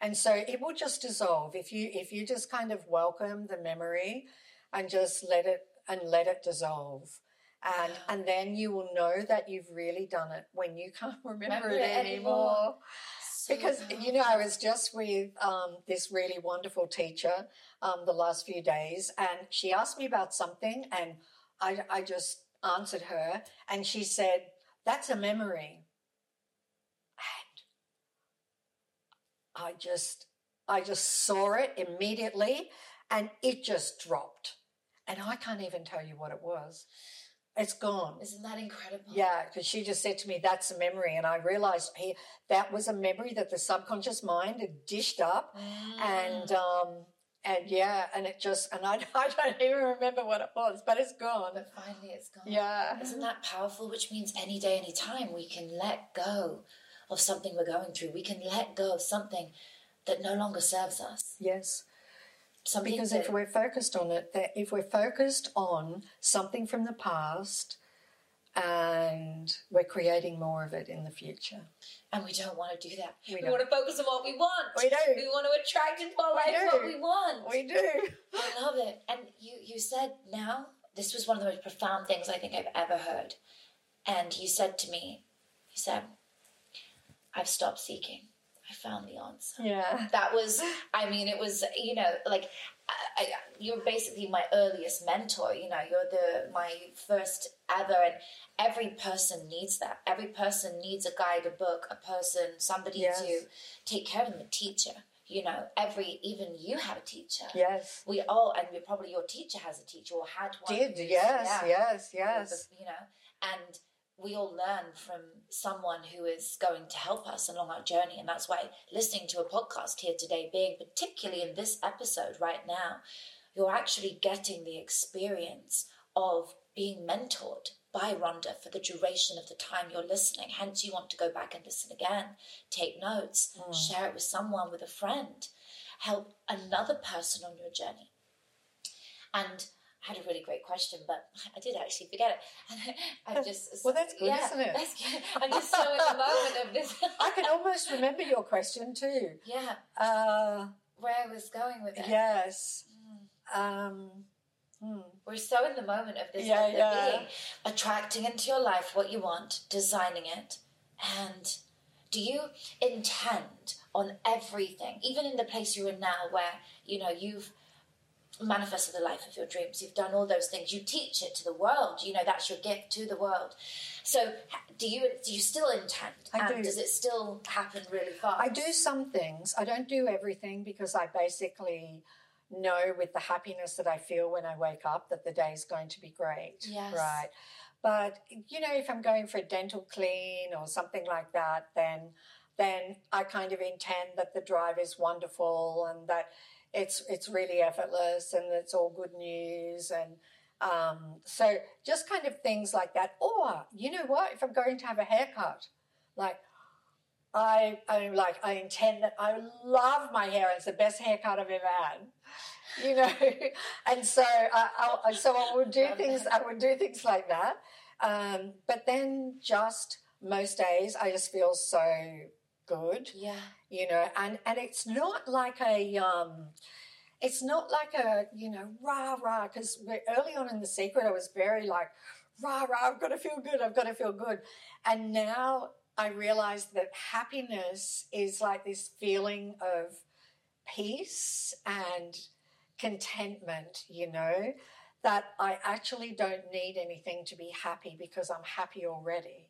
And so it will just dissolve if you if you just kind of welcome the memory and just let it and let it dissolve. And Wow. and then you will know that you've really done it when you can't remember, Remember it anymore. anymore. So because you know, I was just with um, this really wonderful teacher um, the last few days, and she asked me about something, and I, I just answered her, and she said, "That's a memory," and I just, I just saw it immediately, and it just dropped, and I can't even tell you what it was. It's gone. Isn't that incredible? Yeah, because she just said to me, "That's a memory," and I realized he, that was a memory that the subconscious mind had dished up, Mm. and um, and yeah, and it just and I, I don't even remember what it was, but it's gone. but finally it's gone. Yeah, Isn't that powerful? Which means any day, any time, we can let go of something we're going through. We can let go of something that no longer serves us. yes. Something Because that, if we're focused on it, that if we're focused on something from the past, and we're creating more of it in the future, and we don't want to do that. We We, want to focus on what we want. We do. We want to attract into our life what we want. we do. I love it. And you, you said now, this was one of the most profound things I think I've ever heard. And you said to me, you said, I've stopped seeking. I found the answer. Yeah, That was, I mean, it was, you know, like, I, I, you're basically my earliest mentor. You know, you're the my first ever, and every person needs that. Every person needs a guide, a book, a person, somebody Yes. to take care of them, a teacher. You know, every even you have a teacher. yes, We all, and we probably your teacher has a teacher or had one. did yes, yeah, yes, yes. You know, and we all learn from someone who is going to help us along our journey. And that's why listening to a podcast here today, being particularly in this episode right now, you're actually getting the experience of being mentored by Rhonda for the duration of the time you're listening. Hence, you want to go back and listen again, take notes, mm. share it with someone, with a friend, help another person on your journey. And I had a really great question, but I did actually forget it. I just Well, that's good, yeah, isn't it? That's good. I'm just so in the moment of this. I can almost remember your question too. yeah, Uh, where I was going with it. yes. Um, hmm. We're so in the moment of this Yeah, yeah. being, attracting into your life what you want, designing it, and do you intend on everything, even in the place you're in now, where you know you've manifested the life of your dreams, you've done all those things, you teach it to the world. You know that's your gift to the world. So, do you do you still intend? I and do. does it still happen really fast? I do some things. I don't do everything because I basically know with the happiness that I feel when I wake up that the day is going to be great. Yes. Right. But, you know, if I'm going for a dental clean or something like that, then then I kind of intend that the drive is wonderful and that it's it's really effortless and it's all good news and um, so just kind of things like that. Or you know what? If I'm going to have a haircut, like I I'm like I intend that I love my hair. It's the best haircut I've ever had. You know, and so I, I so I would do things. I would do things like that. Um, but then just most days I just feel so good. Yeah. You know, and and it's not like a um it's not like a, you know, rah rah, because early on in the secret I was very like, rah rah, I've got to feel good, I've got to feel good. And now I realize that happiness is like this feeling of peace and contentment, you know, that I actually don't need anything to be happy because I'm happy already.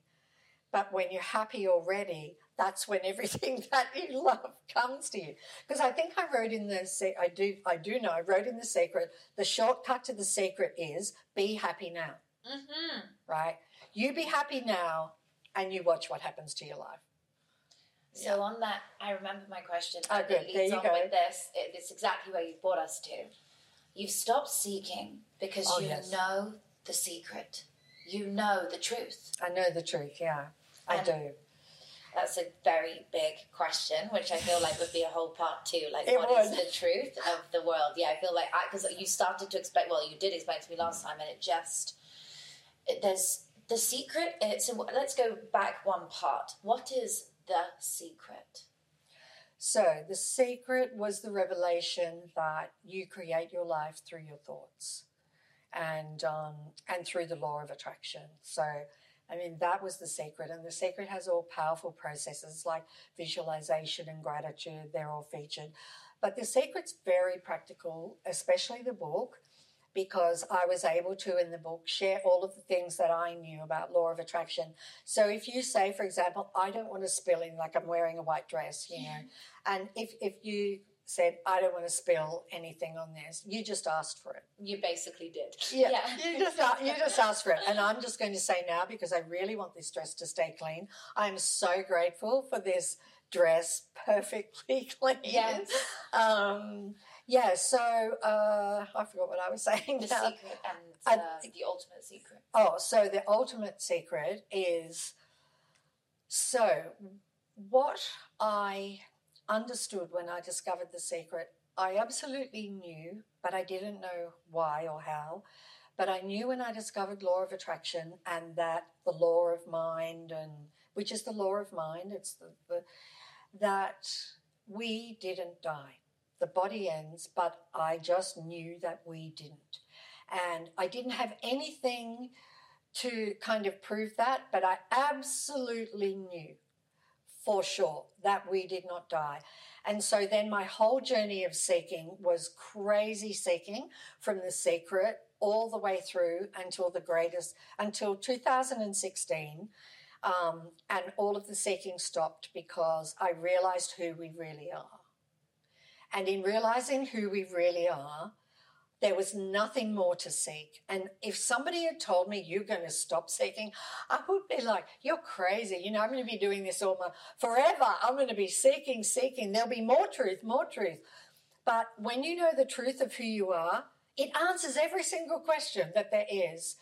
But when you're happy already, that's when everything that you love comes to you. Because I think I wrote in the I do I do know I wrote in the secret the shortcut to the secret is be happy now. Mm-hmm. Right? You be happy now, and you watch what happens to your life. So yeah. on that, I remember my question. Oh, good. It there you go. With this, it's exactly where you brought us to. You've stopped seeking because oh, you yes. know the secret. You know the truth. I know the truth. Yeah, I do. That's a very big question, which I feel like would be a whole part two. Like, It what is would. the truth of the world? Yeah, I feel like because you started to explain. Well, you did explain to me last time, and it just it, there's the secret. It's so let's go back one part. What is the secret? So the secret was the revelation that you create your life through your thoughts, and um, and through the law of attraction. So. I mean, that was the secret. And the secret has all powerful processes like visualization and gratitude. They're all featured. But the secret's very practical, especially the book, because I was able to, in the book, share all of the things that I knew about law of attraction. So if you say, for example, I don't want to spill in, like I'm wearing a white dress, you know, and if, if you said, I don't want to spill anything on this, you just asked for it. You basically did. Yeah, you just you just asked for it, and I'm just going to say now because I really want this dress to stay clean. I'm so grateful for this dress, perfectly clean. Yes. Um, yeah. So uh, I forgot what I was saying. The now. secret and I- uh, the ultimate secret. Oh, so the ultimate secret is so what I understood when I discovered the secret, I absolutely knew, but I didn't know why or how. But I knew when I discovered law of attraction and that the law of mind and which is the law of mind, it's the, the that we didn't die. The body ends, but I just knew that we didn't. And I didn't have anything to kind of prove that, but I absolutely knew for sure that we did not die. And so then my whole journey of seeking was crazy seeking from the secret all the way through until the greatest, until 2016. Um, and all of the seeking stopped because I realized who we really are. And in realizing who we really are, there was nothing more to seek. And if somebody had told me you're going to stop seeking, I would be like, you're crazy. You know, I'm going to be doing this all my forever. I'm going to be seeking, seeking. There'll be more truth, more truth. But when you know the truth of who you are, it answers every single question that there is.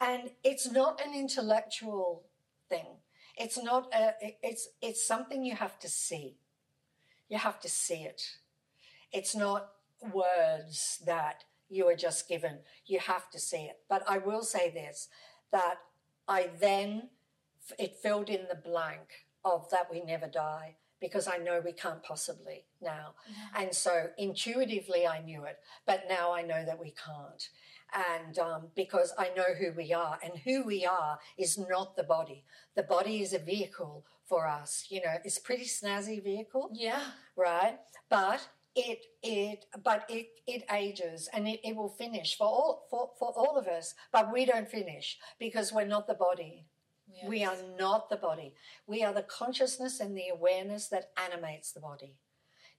And it's not an intellectual thing. It's not a, it's it's something you have to see. You have to see it. It's not words that you are just given. You have to see it. But I will say this that I then, it filled in the blank of that we never die because I know we can't possibly now. And so intuitively I knew it, but now I know that we can't. And um, because I know who we are, and who we are is not the body. The body is a vehicle for us. You know, it's a pretty snazzy vehicle Yeah. right? But it it but it it ages and it, it will finish for all for, for all of us, but we don't finish because we're not the body. We are not the body. We are the consciousness and the awareness that animates the body.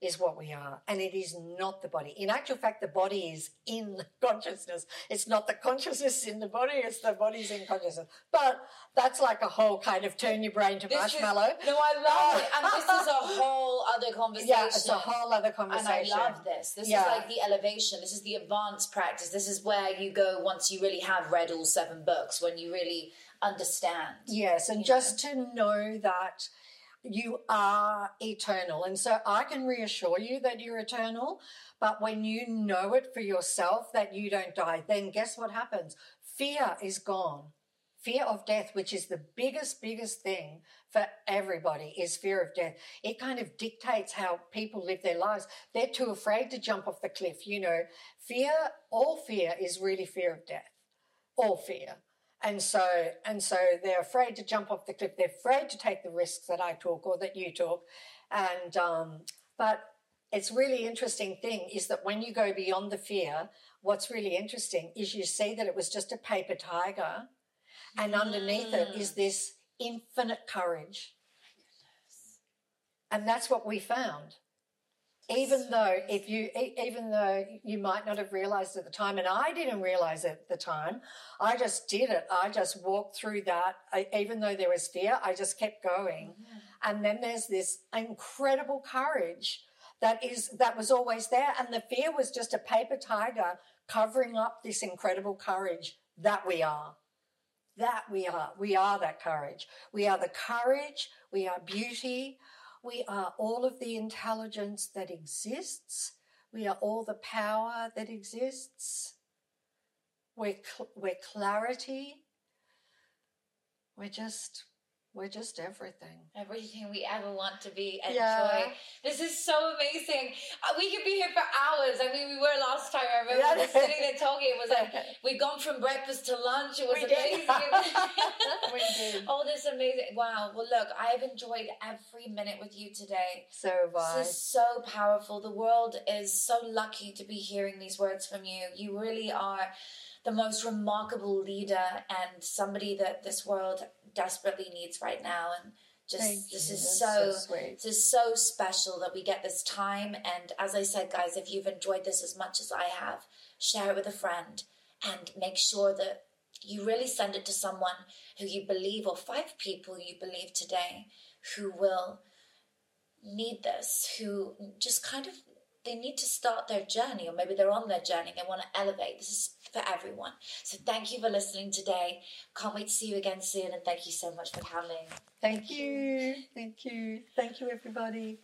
Is what we are, and it is not the body. In actual fact, the body is in consciousness. It's not the consciousness in the body; it's the body's in consciousness. But that's like a whole kind of turn your brain to This is- marshmallow. no, I love uh, it, and this is a whole other conversation. yeah, it's a whole other and conversation. I love this. This Yeah. is like the elevation. This is the advanced practice. This is where you go once you really have read all seven books, when you really understand. Yes, and just to know that you are eternal. And so I can reassure you that you're eternal, but when you know it for yourself that you don't die, then guess what happens? Fear is gone. Fear of death, which is the biggest, biggest thing for everybody, is fear of death. It kind of dictates how people live their lives. They're too afraid to jump off the cliff. You know, fear, all fear is really fear of death. All fear and so and so they're afraid to jump off the cliff. They're afraid to take the risks that i took or that you took and um, but it's really interesting thing is that when you go beyond the fear what's really interesting is you see that it was just a paper tiger. And underneath it is this infinite courage. And that's what we found even though if you even though you might not have realized at the time and i didn't realize it at the time i just did it. I just walked through that. I, even though there was fear i just kept going. Mm-hmm. And then there's this incredible courage that is that was always there. And the fear was just a paper tiger covering up this incredible courage that we are. That we are. We are that courage. We are the courage. We are beauty we are all of the intelligence that exists. We are all the power that exists. We're, cl- we're clarity. We're just, we're just everything. Everything we ever want to be and Yeah. joy. This is so amazing. Uh, We could be here for hours. I mean, we were last time. I remember Yeah. we were sitting there talking. It was like we'd gone from breakfast to lunch. It was We did. amazing. We did. Oh, this is amazing. Wow. Well, look, I've enjoyed every minute with you today. So have I. This is so powerful. The world is so lucky to be hearing these words from you. You really are the most remarkable leader and somebody that this world desperately needs right now. And just Thank this you. is so, sweet. this is so special that we get this time. And as I said, guys, if you've enjoyed this as much as I have, share it with a friend and make sure that you really send it to someone who you believe, or five people you believe today, who will need this, who just kind of they need to start their journey, or maybe they're on their journey. They want to elevate. This is for everyone. So thank you for listening today. Can't wait to see you again soon, and thank you so much for coming. Thank you. Thank you. Thank you, everybody.